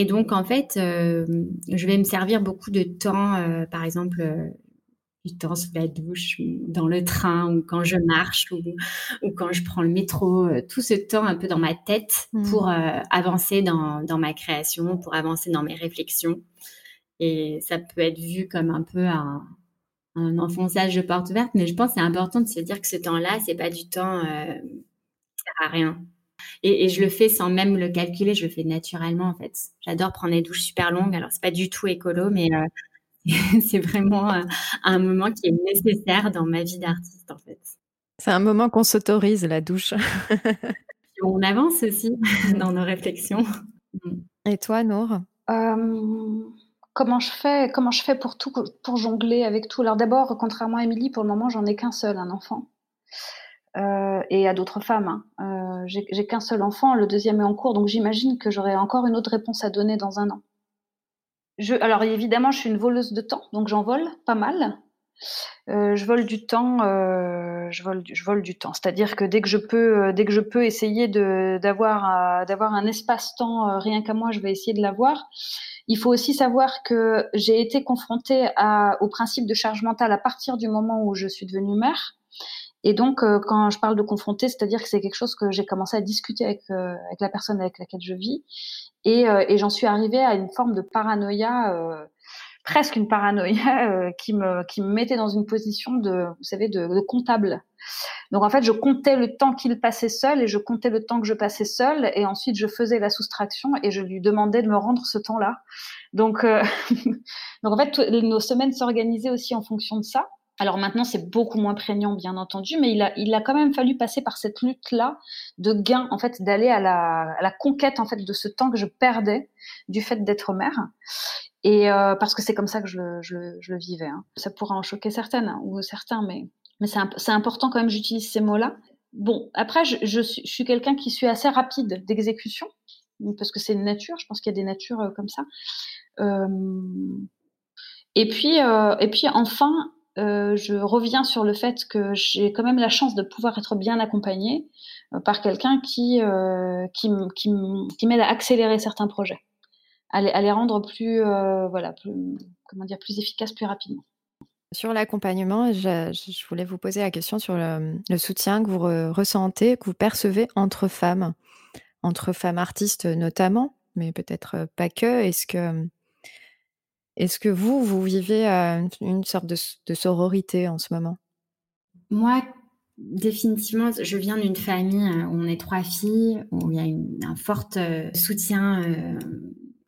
Et donc, en fait, euh, je vais me servir beaucoup de temps, euh, par exemple, euh, du temps sous la douche, dans le train, ou quand je marche, ou, quand je prends le métro, tout ce temps un peu dans ma tête mmh. pour avancer dans, dans, ma création, pour avancer dans mes réflexions. Et ça peut être vu comme un peu un, un enfonçage de porte ouverte, mais je pense que c'est important de se dire que ce temps-là, c'est pas du temps qui sert à rien. Et, je le fais sans même le calculer, je le fais naturellement en fait. J'adore prendre des douches super longues. Alors c'est pas du tout écolo, mais euh, c'est vraiment euh, un moment qui est nécessaire dans ma vie d'artiste en fait. C'est un moment qu'on s'autorise la douche. on avance aussi dans nos réflexions. Et toi, Nour? Euh, Comment je fais Comment je fais pour tout pour jongler avec tout? Alors d'abord, contrairement à Émilie, pour le moment, j'en ai qu'un seul, un enfant. Euh, et à d'autres femmes. Hein. Euh, j'ai qu'un seul enfant, le deuxième est en cours, donc j'imagine que j'aurai encore une autre réponse à donner dans un an. Je, alors évidemment, je suis une voleuse de temps, donc j'en vole pas mal. Euh, je vole du temps, euh, je vole, je vole du temps. C'est-à-dire que dès que je peux, euh, dès que je peux essayer d'avoir d'avoir un espace-temps rien qu'à moi, je vais essayer de l'avoir. Il faut aussi savoir que j'ai été confrontée à, au principe de charge mentale à partir du moment où je suis devenue mère. Et donc, euh, quand je parle de confronter, c'est-à-dire que c'est quelque chose que j'ai commencé à discuter avec, euh, avec la personne avec laquelle je vis, et, euh, et j'en suis arrivée à une forme de paranoïa, presque une paranoïa, qui me qui me mettait dans une position de, vous savez, de, de comptable. Donc en fait, je comptais le temps qu'il passait seul et je comptais le temps que je passais seul, et ensuite je faisais la soustraction et je lui demandais de me rendre ce temps-là. Donc, donc en fait, nos semaines s'organisaient aussi en fonction de ça. Alors maintenant, c'est beaucoup moins prégnant, bien entendu, mais il a, il a quand même fallu passer par cette lutte-là de gain, en fait, d'aller à la, à la, conquête, en fait, de ce temps que je perdais du fait d'être mère. Et euh, parce que c'est comme ça que je, je, je le vivais. Hein. Ça pourrait en choquer certaines hein, ou certains, mais, mais c'est important quand même, j'utilise ces mots-là. Bon, après, je, suis, quelqu'un qui suis assez rapide d'exécution, parce que c'est une nature, je pense qu'il y a des natures euh, comme ça. Euh, et puis, et puis enfin, euh, je reviens sur le fait que j'ai quand même la chance de pouvoir être bien accompagnée euh, par quelqu'un qui, euh, qui, qui, m'aide à accélérer certains projets, à les, rendre plus, voilà, plus, comment dire, plus efficaces, plus rapidement. Sur l'accompagnement, je, voulais vous poser la question sur le, soutien que vous re ressentez, que vous percevez entre femmes, entre femmes artistes notamment, mais peut-être pas que. Est-ce que est-ce que vous, vous vivez une sorte de, sororité en ce moment? Moi, définitivement, je viens d'une famille où on est trois filles, où il y a un fort soutien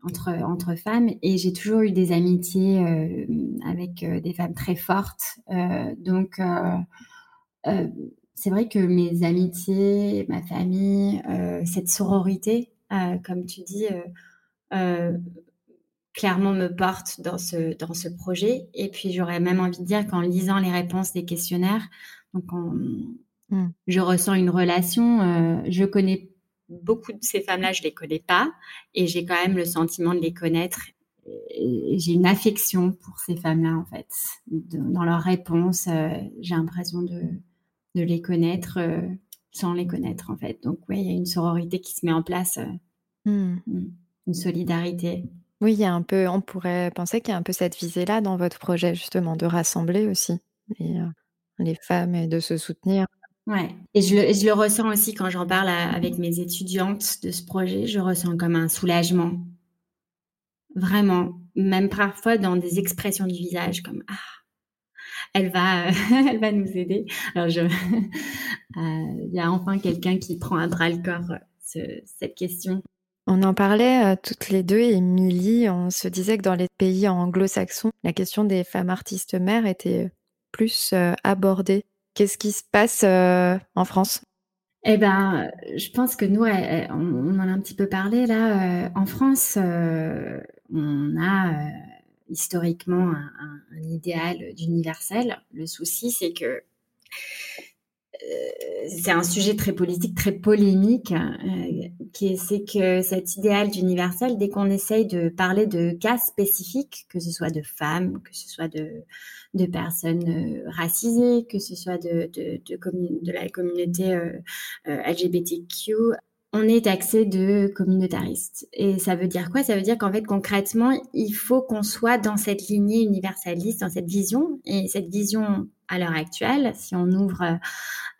entre femmes et j'ai toujours eu des amitiés avec des femmes très fortes. donc, c'est vrai que mes amitiés, ma famille, cette sororité, comme tu dis, clairement me porte dans ce, dans ce projet. Et puis, j'aurais même envie de dire qu'en lisant les réponses des questionnaires, donc mmh. je ressens une relation. Euh, je connais beaucoup de ces femmes-là, je les connais pas, et j'ai quand même le sentiment de les connaître. J'ai une affection pour ces femmes-là, en fait. dans leurs réponses, euh, j'ai l'impression de, de les connaître euh, sans les connaître, en fait. Donc, oui, il y a une sororité qui se met en place. Mmh. une solidarité. Oui, il y a un peu, on pourrait penser qu'il y a un peu cette visée-là dans votre projet, justement, de rassembler aussi les, euh, femmes et de se soutenir. Ouais. Et je, le, ressens aussi quand j'en parle avec mes étudiantes de ce projet. Je ressens comme un soulagement. Vraiment. Même parfois dans des expressions du visage comme Ah, elle va, nous aider. Euh, il y a enfin quelqu'un qui prend à bras le corps ce, cette question. On en parlait euh, toutes les deux, Émilie. On se disait que dans les pays anglo-saxons, la question des femmes artistes mères était plus euh, abordée. Qu'est-ce qui se passe euh, en France? Eh ben, je pense que nous, on, en a un petit peu parlé là. en France, on a historiquement un, idéal d'universel. Le souci, c'est que euh, c'est un sujet très politique, très polémique, euh, qui c'est que cet idéal d'universel, dès qu'on essaye de parler de cas spécifiques, que ce soit de femmes, que ce soit de, personnes euh, racisées, que ce soit de, la communauté LGBTQ, on est taxé de communautariste. Et ça veut dire quoi? Ça veut dire qu'en fait, concrètement, il faut qu'on soit dans cette lignée universaliste, dans cette vision. Et cette vision, à l'heure actuelle, si on ouvre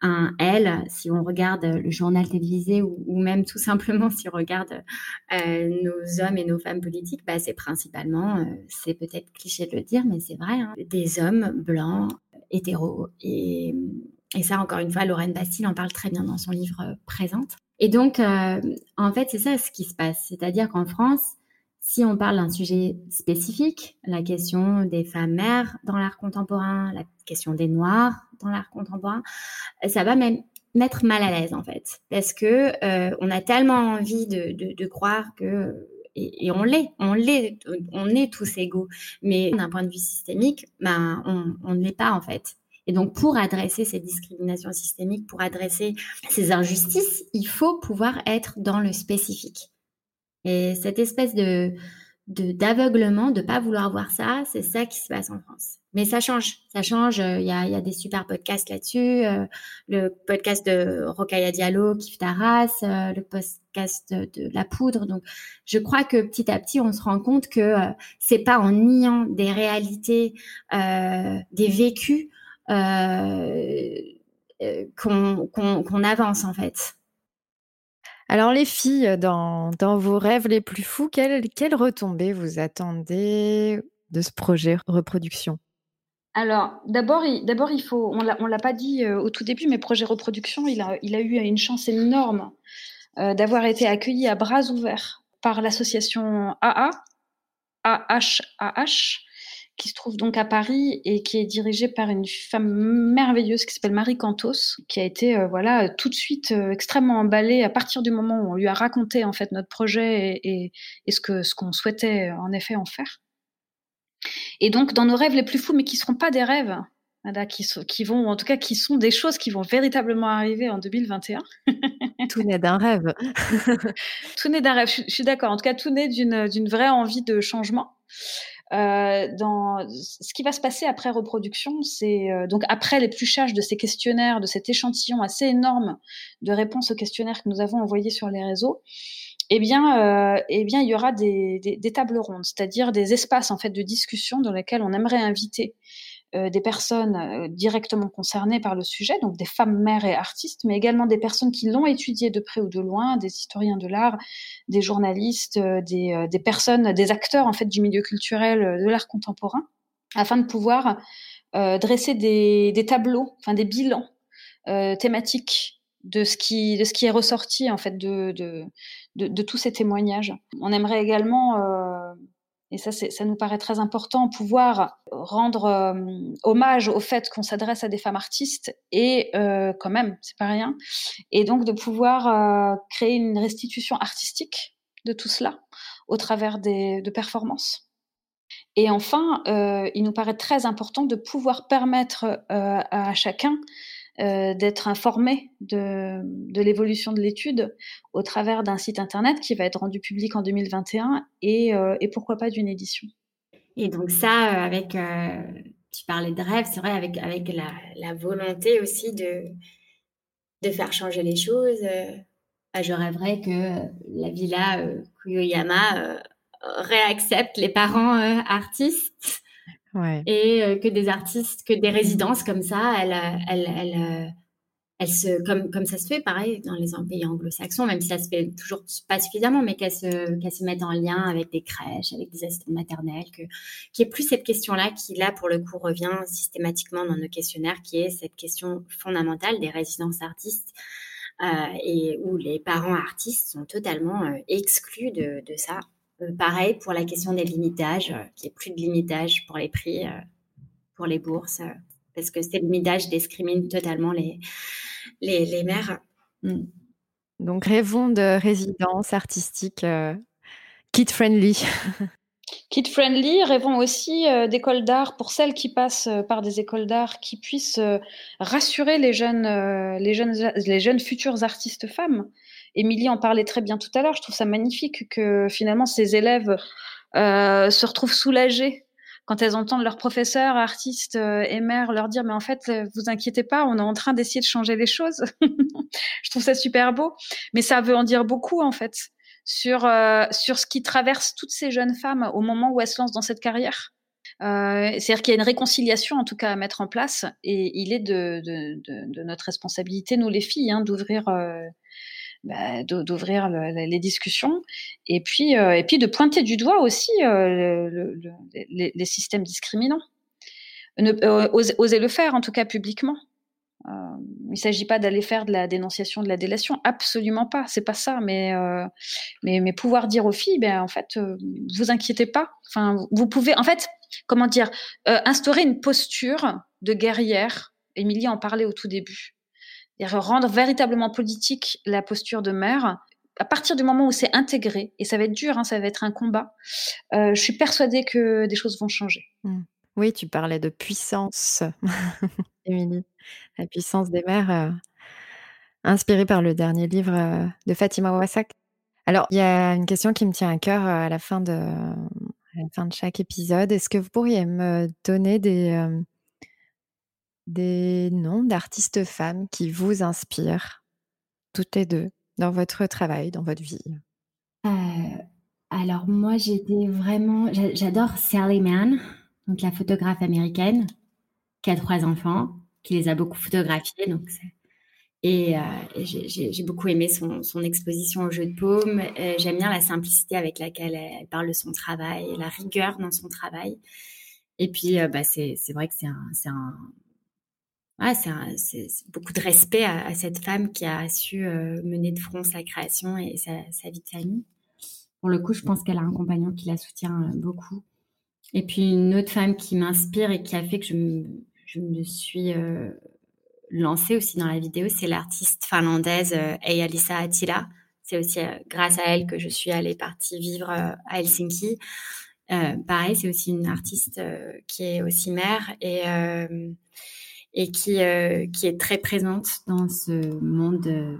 un L, si on regarde le journal télévisé ou, même tout simplement si on regarde euh, nos hommes et nos femmes politiques, bah, c'est principalement, euh, c'est peut-être cliché de le dire, mais c'est vrai, hein, des hommes blancs, hétéros. Et, et ça, encore une fois, Lorraine Bastille en parle très bien dans son livre euh, Présente. Et donc, euh, en fait, c'est ça ce qui se passe. C'est-à-dire qu'en France, si on parle d'un sujet spécifique, la question des femmes mères dans l'art contemporain, la question des noirs dans l'art contemporain, ça va même mettre mal à l'aise en fait, parce que euh, on a tellement envie de, de, de croire que et, on l'est, on l'est, on est tous égaux, mais d'un point de vue systémique, ben on, on ne l'est pas en fait. Et donc, pour adresser ces discriminations systémiques, pour adresser ces injustices, il faut pouvoir être dans le spécifique. Et cette espèce de d'aveuglement, de, ne pas vouloir voir ça, c'est ça qui se passe en France. Mais ça change, ça change. Il y a, il y a des super podcasts là-dessus. Euh, le podcast de Rokaya Diallo, Kif Taras, euh, le podcast de, La Poudre. Donc, je crois que petit à petit, on se rend compte que euh, c'est pas en niant des réalités, des vécus, euh, euh, qu'on avance en fait. Alors les filles, dans, dans, vos rêves les plus fous, quelles quelle retombées vous attendez de ce projet reproduction? Alors, d'abord, il, d'abord, il faut, on l'a, l'a pas dit euh, au tout début, mais projet reproduction, il a, il a eu une chance énorme d'avoir été accueilli à bras ouverts par l'association AA, AHAH, qui se trouve donc à Paris et qui est dirigée par une femme merveilleuse qui s'appelle Marie Cantos, qui a été euh, voilà tout de suite euh, extrêmement emballée à partir du moment où on lui a raconté en fait notre projet et, et, ce que ce qu'on souhaitait euh, en effet en faire. Et donc dans nos rêves les plus fous, mais qui seront pas des rêves, qui, sont, qui vont en tout cas qui sont des choses qui vont véritablement arriver en 2021. tout naît d'un rêve. tout naît d'un rêve. Je, je suis d'accord. En tout cas, tout naît d'une d'une vraie envie de changement. Euh, ce qui va se passer après reproduction, c'est euh, donc après l'épluchage de ces questionnaires, de cet échantillon assez énorme de réponses aux questionnaires que nous avons envoyés sur les réseaux. Eh bien, euh, eh bien, il y aura des, des, des tables rondes, c'est-à-dire des espaces en fait de discussion dans lesquels on aimerait inviter euh, des personnes euh, directement concernées par le sujet, donc des femmes mères et artistes, mais également des personnes qui l'ont étudié de près ou de loin, des historiens de l'art, des journalistes, euh, des, personnes, des acteurs en fait du milieu culturel de l'art contemporain, afin de pouvoir dresser des, tableaux, enfin des bilans thématiques de ce qui de ce qui est ressorti en fait de, de, de tous ces témoignages. On aimerait également et ça, ça nous paraît très important, pouvoir rendre euh, hommage au fait qu'on s'adresse à des femmes artistes et euh, quand même, c'est pas rien. Et donc de pouvoir euh, créer une restitution artistique de tout cela au travers des, de performances. Et enfin, il nous paraît très important de pouvoir permettre à chacun euh, d'être informé de, l'évolution de l'étude au travers d'un site internet qui va être rendu public en 2021 et, euh, et pourquoi pas d'une édition. Et donc ça, euh, avec, tu parlais de rêve, c'est vrai, avec, avec la, la, volonté aussi de, de faire changer les choses. Bah, je rêverais que la villa Kuyoyama réaccepte les parents artistes et euh, que des artistes, que des résidences comme ça, elles, elles, elles, elle se, comme, comme ça se fait, pareil, dans les pays anglo-saxons, même si ça se fait toujours pas suffisamment, mais qu'elle se, qu'elle se mette en lien avec des crèches, avec des assistants maternelles, que, qu'il n'y ait plus cette question-là qui, là, pour le coup, revient systématiquement dans nos questionnaires, qui est cette question fondamentale des résidences artistes, euh, et où les parents artistes sont totalement euh, exclus de ça. Euh, pareil pour la question des limitages, qu'il n'y ait plus de limitage pour les prix, pour les bourses, parce que ces limitages discriminent totalement les les, les mères. Mm. Donc, rêvons de résidence artistique euh, kid-friendly. Kid-friendly, rêvons aussi euh, d'écoles d'art pour celles qui passent euh, par des écoles d'art qui puissent rassurer les jeunes, les, jeunes, les jeunes futures artistes femmes. Émilie en parlait très bien tout à l'heure. Je trouve ça magnifique que finalement ces élèves se retrouvent soulagés quand elles entendent leurs professeurs, artistes euh, et mères leur dire mais en fait euh, vous inquiétez pas, on est en train d'essayer de changer les choses. je trouve ça super beau, mais ça veut en dire beaucoup en fait sur euh, sur ce qui traverse toutes ces jeunes femmes au moment où elles se lancent dans cette carrière. Euh, C'est-à-dire qu'il y a une réconciliation en tout cas à mettre en place et il est de, de, notre responsabilité, nous les filles, hein, d'ouvrir euh, bah, d'ouvrir les discussions et puis euh, et puis de pointer du doigt aussi euh, le, le, les, les, systèmes discriminants. Ne, euh, oser, le faire en tout cas publiquement. il ne s'agit pas d'aller faire de la dénonciation de la délation, absolument pas. C'est pas ça, mais, mais mais pouvoir dire aux filles, ben en fait, vous inquiétez pas. Enfin, vous pouvez, en fait, comment dire, instaurer une posture de guerrière. Émilie en parlait au tout début rendre véritablement politique la posture de mère. À partir du moment où c'est intégré, et ça va être dur, hein, ça va être un combat, euh, je suis persuadée que des choses vont changer. Mmh. Oui, tu parlais de puissance, Émilie, la puissance des mères, euh, inspirée par le dernier livre euh, de Fatima Wassak. Alors, il y a une question qui me tient à cœur à la fin de, à la fin de chaque épisode. Est-ce que vous pourriez me donner des, des noms d'artistes femmes qui vous inspirent, toutes les deux, dans votre travail, dans votre vie? Euh, Alors moi, j'étais vraiment... J'adore Sally Mann, donc la photographe américaine, qui a trois enfants, qui les a beaucoup photographiés. Donc et, euh, j'ai beaucoup aimé son, exposition au jeu de paume. Euh, j'aime bien la simplicité avec laquelle elle parle de son travail, la rigueur dans son travail. Et puis, bah, c'est vrai que c'est un, c'est beaucoup de respect à, cette femme qui a su euh, mener de front sa création et sa, vie de famille. Pour le coup, je pense qu'elle a un compagnon qui la soutient euh, beaucoup. Et puis une autre femme qui m'inspire et qui a fait que je me, suis euh, lancée aussi dans la vidéo, c'est l'artiste finlandaise Ayalisa Attila. C'est aussi grâce à elle que je suis allée partie vivre à Helsinki. pareil, c'est aussi une artiste qui est aussi mère et et qui, euh, qui est très présente dans ce monde de,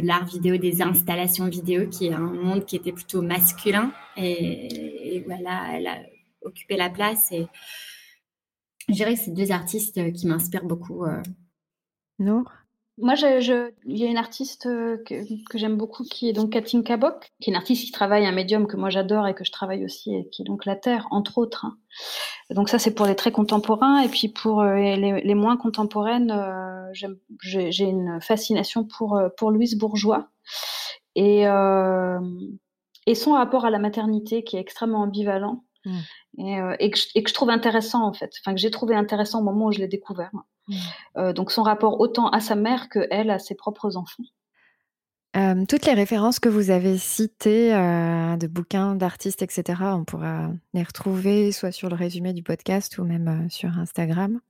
l'art vidéo, des installations vidéo, qui est un monde qui était plutôt masculin. Et, voilà, elle a occupé la place. Et je dirais que c'est deux artistes qui m'inspirent beaucoup. Euh. Moi, je, il y a une artiste euh, que, que j'aime beaucoup qui est donc Katinka Bock, qui est une artiste qui travaille un médium que moi j'adore et que je travaille aussi, qui est donc la Terre, entre autres. Hein. Donc ça, c'est pour les très contemporains. Et puis pour euh, les, les, moins contemporaines, euh, j'ai une fascination pour, pour Louise Bourgeois. Et, euh, et son rapport à la maternité qui est extrêmement ambivalent. Mmh. Et, et, que je, et, que je, trouve intéressant en fait, enfin que j'ai trouvé intéressant au moment où je l'ai découvert. Mmh. Euh, donc son rapport autant à sa mère que elle à ses propres enfants. toutes les références que vous avez citées euh, de bouquins, d'artistes, etc., on pourra les retrouver soit sur le résumé du podcast ou même euh, sur Instagram.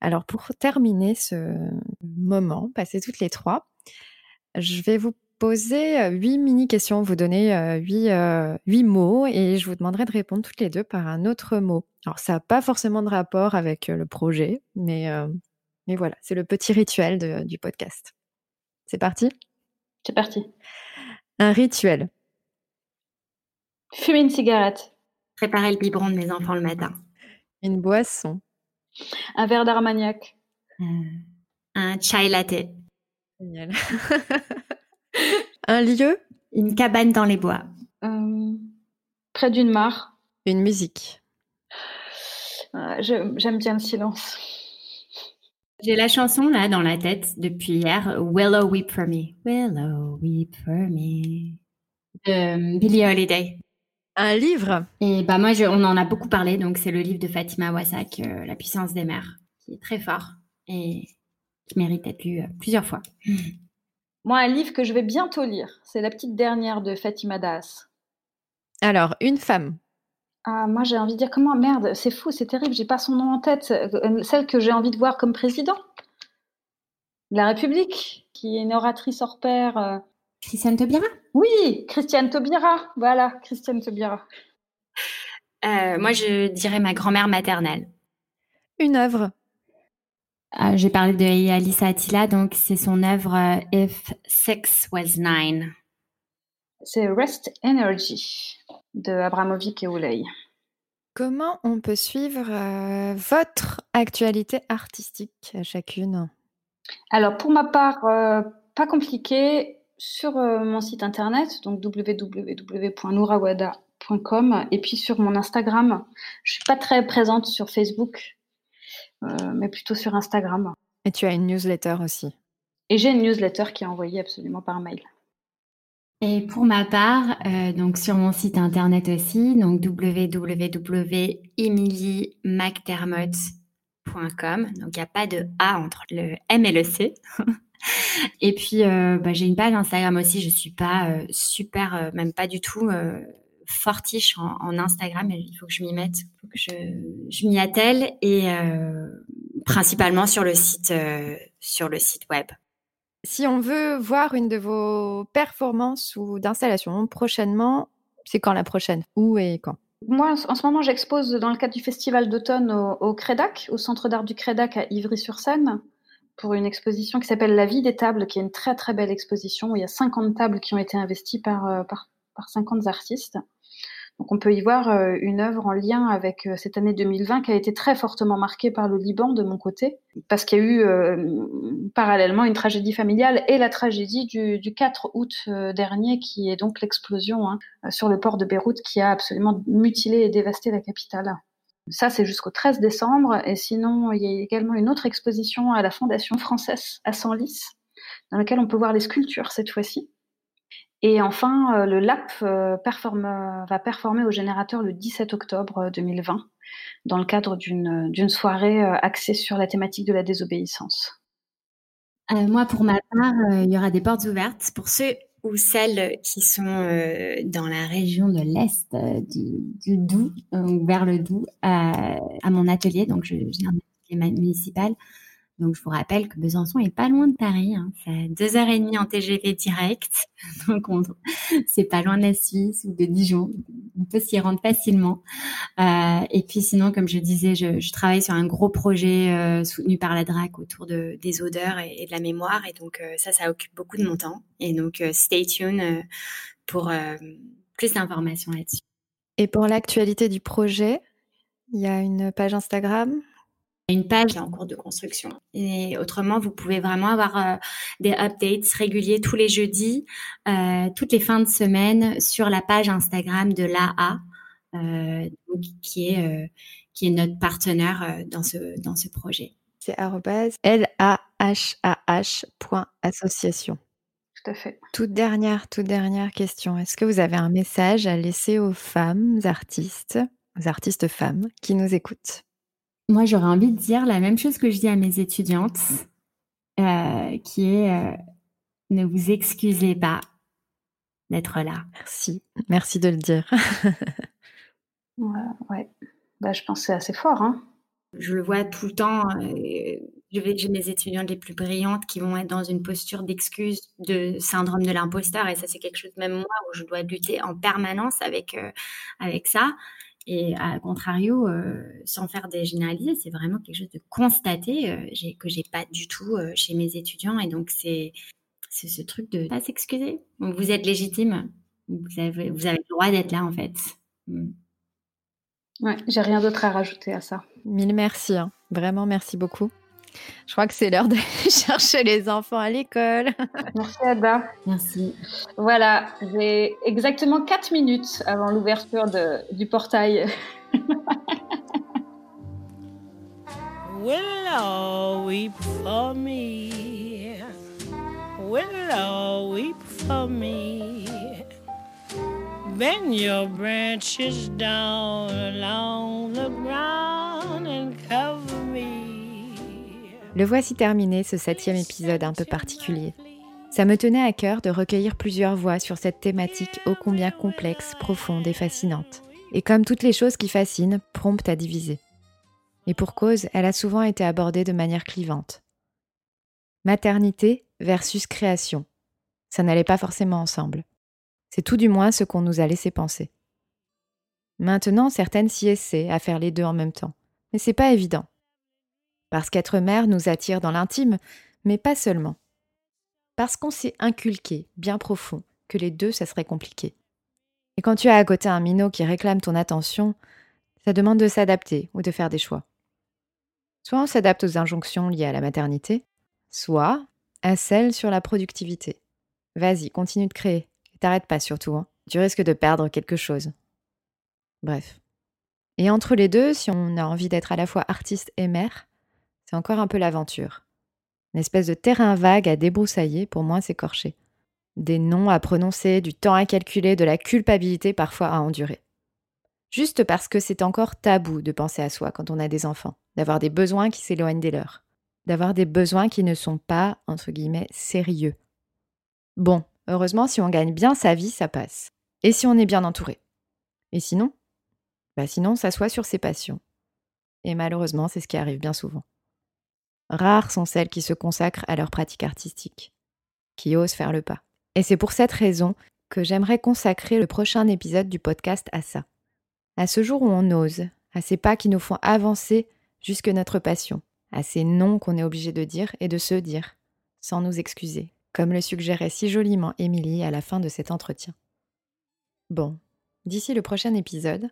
Alors pour terminer ce moment, passer toutes les trois, je vais vous poser huit mini-questions, vous donner huit, huit mots et je vous demanderai de répondre toutes les deux par un autre mot. Alors, ça n'a pas forcément de rapport avec le projet, mais, mais voilà, c'est le petit rituel du podcast. C'est parti? C'est parti. Un rituel. Fumer une cigarette. Préparer le biberon de mes enfants le matin. Une boisson. Un verre d'armagnac. Euh, un chai latte. Génial. un lieu? Une cabane dans les bois. Euh, près d'une mare. Une musique. J'aime bien le silence. J'ai la chanson là dans la tête depuis hier, Willow Weep for Me. Willow Weep for Me. De Billie Holiday. Un livre? Et bah moi, je, on en a beaucoup parlé, donc c'est le livre de Fatima Wassak, euh, La puissance des mers, qui est très fort et qui mérite d'être lu euh, plusieurs fois. Moi, un livre que je vais bientôt lire, c'est La petite dernière de Fatima Das. Alors, une femme. Ah, moi, j'ai envie de dire comment Merde, c'est fou, c'est terrible, j'ai pas son nom en tête. Euh, Celle que j'ai envie de voir comme président de la République, qui est une oratrice hors pair. euh. Christiane Taubira? Oui, Christiane Taubira. Voilà, Christiane Taubira. Euh, Moi, je dirais ma grand-mère maternelle. Une œuvre. Euh, J'ai parlé de Alissa Attila, donc c'est son œuvre euh, If Sex Was Nine. C'est Rest Energy de Abramovic et Ouley. Comment on peut suivre euh, votre actualité artistique à chacune? Alors, pour ma part, euh, pas compliqué, sur euh, mon site internet, donc www.nourawada.com, et puis sur mon Instagram. Je suis pas très présente sur Facebook, mais plutôt sur Instagram. Et tu as une newsletter aussi. Et j'ai une newsletter qui est envoyée absolument par mail. Et pour ma part, euh, donc sur mon site internet aussi, donc www.emilymcdermott.com. Donc il n'y a pas de A entre le M et le C. et puis euh, bah, j'ai une page Instagram aussi. Je suis pas euh, super, euh, même pas du tout euh, fortiche en, en Instagram. Il faut que je m'y mette, il faut que je, je m'y attelle et euh, principalement sur le site, euh, sur le site web. Si on veut voir une de vos performances ou d'installations prochainement, c'est quand la prochaine? Où et quand? Moi, en ce moment, j'expose dans le cadre du festival d'automne au, au Crédac, au Centre d'art du Crédac à Ivry-sur-Seine, pour une exposition qui s'appelle La vie des tables, qui est une très très belle exposition où il y a 50 tables qui ont été investies par, euh, par, par 50 artistes. Donc on peut y voir euh, une œuvre en lien avec euh, cette année 2020 qui a été très fortement marquée par le Liban de mon côté, parce qu'il y a eu euh, parallèlement une tragédie familiale et la tragédie du, du 4 août dernier, qui est donc l'explosion hein, sur le port de Beyrouth qui a absolument mutilé et dévasté la capitale. Ça, c'est jusqu'au 13 décembre. Et sinon, il y a également une autre exposition à la Fondation française à Senlis, dans laquelle on peut voir les sculptures cette fois-ci. Et enfin, euh, le LAP euh, euh, va performer au générateur le 17 octobre euh, 2020, dans le cadre d'une soirée axée sur la thématique de la désobéissance. Moi, pour ma part, il y aura des portes ouvertes pour ceux ou celles qui sont dans la région de l'Est du, du Doubs, vers le Doubs, à mon atelier. Donc, j'ai un atelier municipal. Donc, je vous rappelle que Besançon est pas loin de Paris. Hein. C'est à deux heures et demie en TGV direct. Donc, on- c'est pas loin de la Suisse ou de Dijon. On peut s'y rendre facilement. Euh, et puis sinon, comme je disais, je, travaille sur un gros projet euh, soutenu par la DRAC autour de, des odeurs et, de la mémoire. Et donc euh, ça, ça occupe beaucoup de mon temps. Et donc stay tuned pour plus d'informations là-dessus. Et pour l'actualité du projet, il y a une page Instagram? Une page qui est en cours de construction. Et autrement, vous pouvez vraiment avoir euh, des updates réguliers tous les jeudis, euh, toutes les fins de semaine sur la page Instagram de l'AA, euh, donc, qui est euh, qui est notre partenaire euh, dans ce dans ce projet. C'est lahah.association. Tout à fait. Toute dernière, toute dernière question. Est-ce que vous avez un message à laisser aux femmes artistes, aux artistes femmes qui nous écoutent? Moi, j'aurais envie de dire la même chose que je dis à mes étudiantes, euh, qui est euh, ne vous excusez pas d'être là. Merci. Merci de le dire. Ouais, ouais. Bah, je pense que c'est assez fort. Hein. Je le vois tout le temps. euh, je vais- J'ai mes étudiantes les plus brillantes qui vont être dans une posture d'excuse, de syndrome de l'imposteur, et ça, c'est quelque chose, même moi, où je dois lutter en permanence avec, euh, avec ça. Et à contrario, euh, sans faire des généralités, c'est vraiment quelque chose de constaté euh, que j'ai pas du tout euh, chez mes étudiants. Et donc, c'est ce truc de pas s'excuser. Vous êtes légitime. Vous avez, vous avez le droit d'être là, en fait. Mm. Ouais, j'ai rien d'autre à rajouter à ça. Mille merci. hein. Vraiment, merci beaucoup. Je crois que c'est l'heure d'aller chercher les enfants à l'école. Merci Ada. Merci. Voilà, j'ai exactement 4 minutes avant l'ouverture de- du portail. Willow, weep for me. Willow, weep for me. Bend your branches down along the ground and cover me. Le voici terminé, ce septième épisode un peu particulier. Ça me tenait à cœur de recueillir plusieurs voix sur cette thématique ô combien complexe, profonde et fascinante. Et comme toutes les choses qui fascinent, prompte à diviser. Et pour cause, elle a souvent été abordée de manière clivante. Maternité versus création. Ça n'allait pas forcément ensemble. C'est tout du moins ce qu'on nous a laissé penser. Maintenant, certaines s'y essaient à faire les deux en même temps. Mais c'est pas évident. Parce qu'être mère nous attire dans l'intime, mais pas seulement. Parce qu'on s'est inculqué, bien profond, que les deux, ça serait compliqué. Et quand tu as à côté un minot qui réclame ton attention, ça demande de s'adapter ou de faire des choix. Soit on s'adapte aux injonctions liées à la maternité, soit à celles sur la productivité. Vas-y, continue de créer. Et t'arrêtes pas surtout. Hein. Tu risques de perdre quelque chose. Bref. Et entre les deux, si on a envie d'être à la fois artiste et mère, encore un peu l'aventure. Une espèce de terrain vague à débroussailler pour moins s'écorcher. Des noms à prononcer, du temps à calculer, de la culpabilité parfois à endurer. Juste parce que c'est encore tabou de penser à soi quand on a des enfants, d'avoir des besoins qui s'éloignent des leurs, d'avoir des besoins qui ne sont pas, entre guillemets, sérieux. Bon, heureusement, si on gagne bien sa vie, ça passe. Et si on est bien entouré? Et sinon? Bah sinon, s'assoit sur ses passions. Et malheureusement, c'est ce qui arrive bien souvent. Rares sont celles qui se consacrent à leur pratique artistique, qui osent faire le pas. Et c'est pour cette raison que j'aimerais consacrer le prochain épisode du podcast à ça. À ce jour où on ose, à ces pas qui nous font avancer jusque notre passion, à ces noms qu'on est obligé de dire et de se dire, sans nous excuser, comme le suggérait si joliment Émilie à la fin de cet entretien. Bon, d'ici le prochain épisode,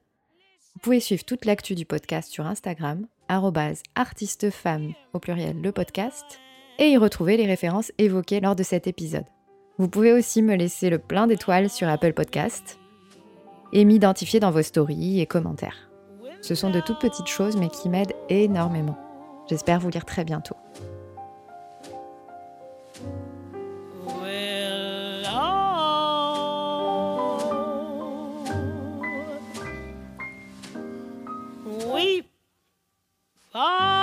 vous pouvez suivre toute l'actu du podcast sur Instagram, artistefemme au pluriel le podcast, et y retrouver les références évoquées lors de cet épisode. Vous pouvez aussi me laisser le plein d'étoiles sur Apple Podcast et m'identifier dans vos stories et commentaires. Ce sont de toutes petites choses mais qui m'aident énormément. J'espère vous lire très bientôt. Willow, weep for